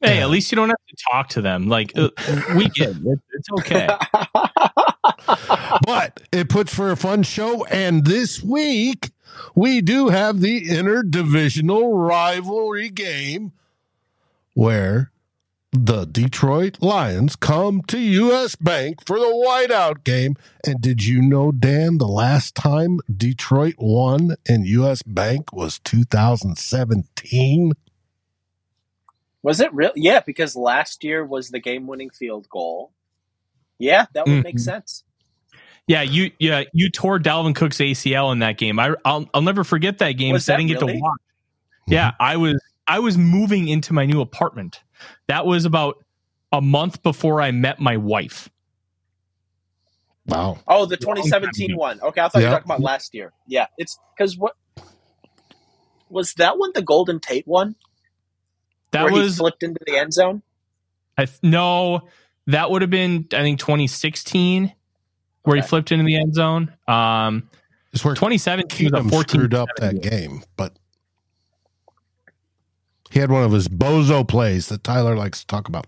Hey, at least you don't have to talk to them. Like uh, we get it. It's okay.
but it puts for a fun show. And this week we do have the interdivisional rivalry game where the Detroit Lions come to US Bank for the whiteout game. And did you know, Dan, the last time Detroit won in US Bank was 2017?
Was it real? Yeah, because last year was the game winning field goal. Yeah, that would mm-hmm. make sense.
Yeah, you yeah you tore Dalvin Cook's ACL in that game. I I'll, I'll never forget that game. Was setting really? it to watch. Yeah, mm-hmm. I was I was moving into my new apartment. That was about a month before I met my wife.
Wow.
Oh, the 2017 one. Okay, I thought you were talking about last year. Yeah, it's because what was that one? The Golden Tate one.
That was
flipped into the end zone.
I no, that would have been I think 2016 where okay. he flipped into the end zone. Um,
it's where
2017 was a 14
screwed up that game, but he had one of his bozo plays that Tyler likes to talk about.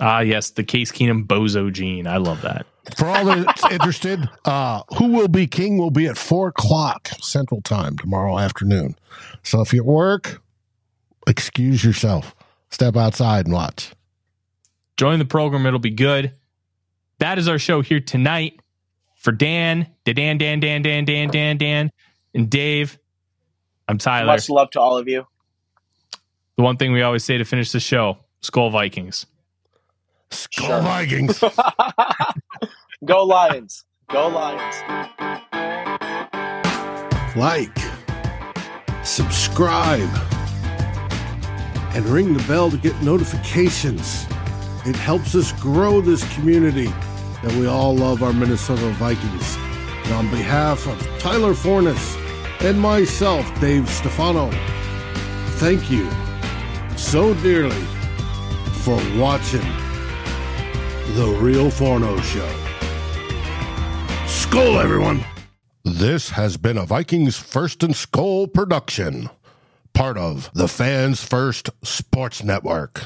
Ah, yes, the Case Keenum bozo gene. I love that.
For all that's interested, uh, who will be king will be at four o'clock Central Time tomorrow afternoon. So if you're at work, excuse yourself, step outside and watch.
Join the program; it'll be good that is our show here tonight. For Dan, Dan, Dan, Dan, Dan, Dan, Dan, Dan, And Dave, I'm Tyler.
Much love to all of you.
The one thing we always say to finish the show Skol Vikings.
Skol
Sure.
Vikings.
Go Lions. Go Lions.
like, subscribe, and ring the bell to get notifications. It helps us grow this community that we all love our Minnesota Vikings. And on behalf of Tyler Forness and myself, Dave Stefano, thank you so dearly for watching The Real Forno Show. Skol, everyone! This has been a Vikings First and Skol production, part of the Fans First Sports Network.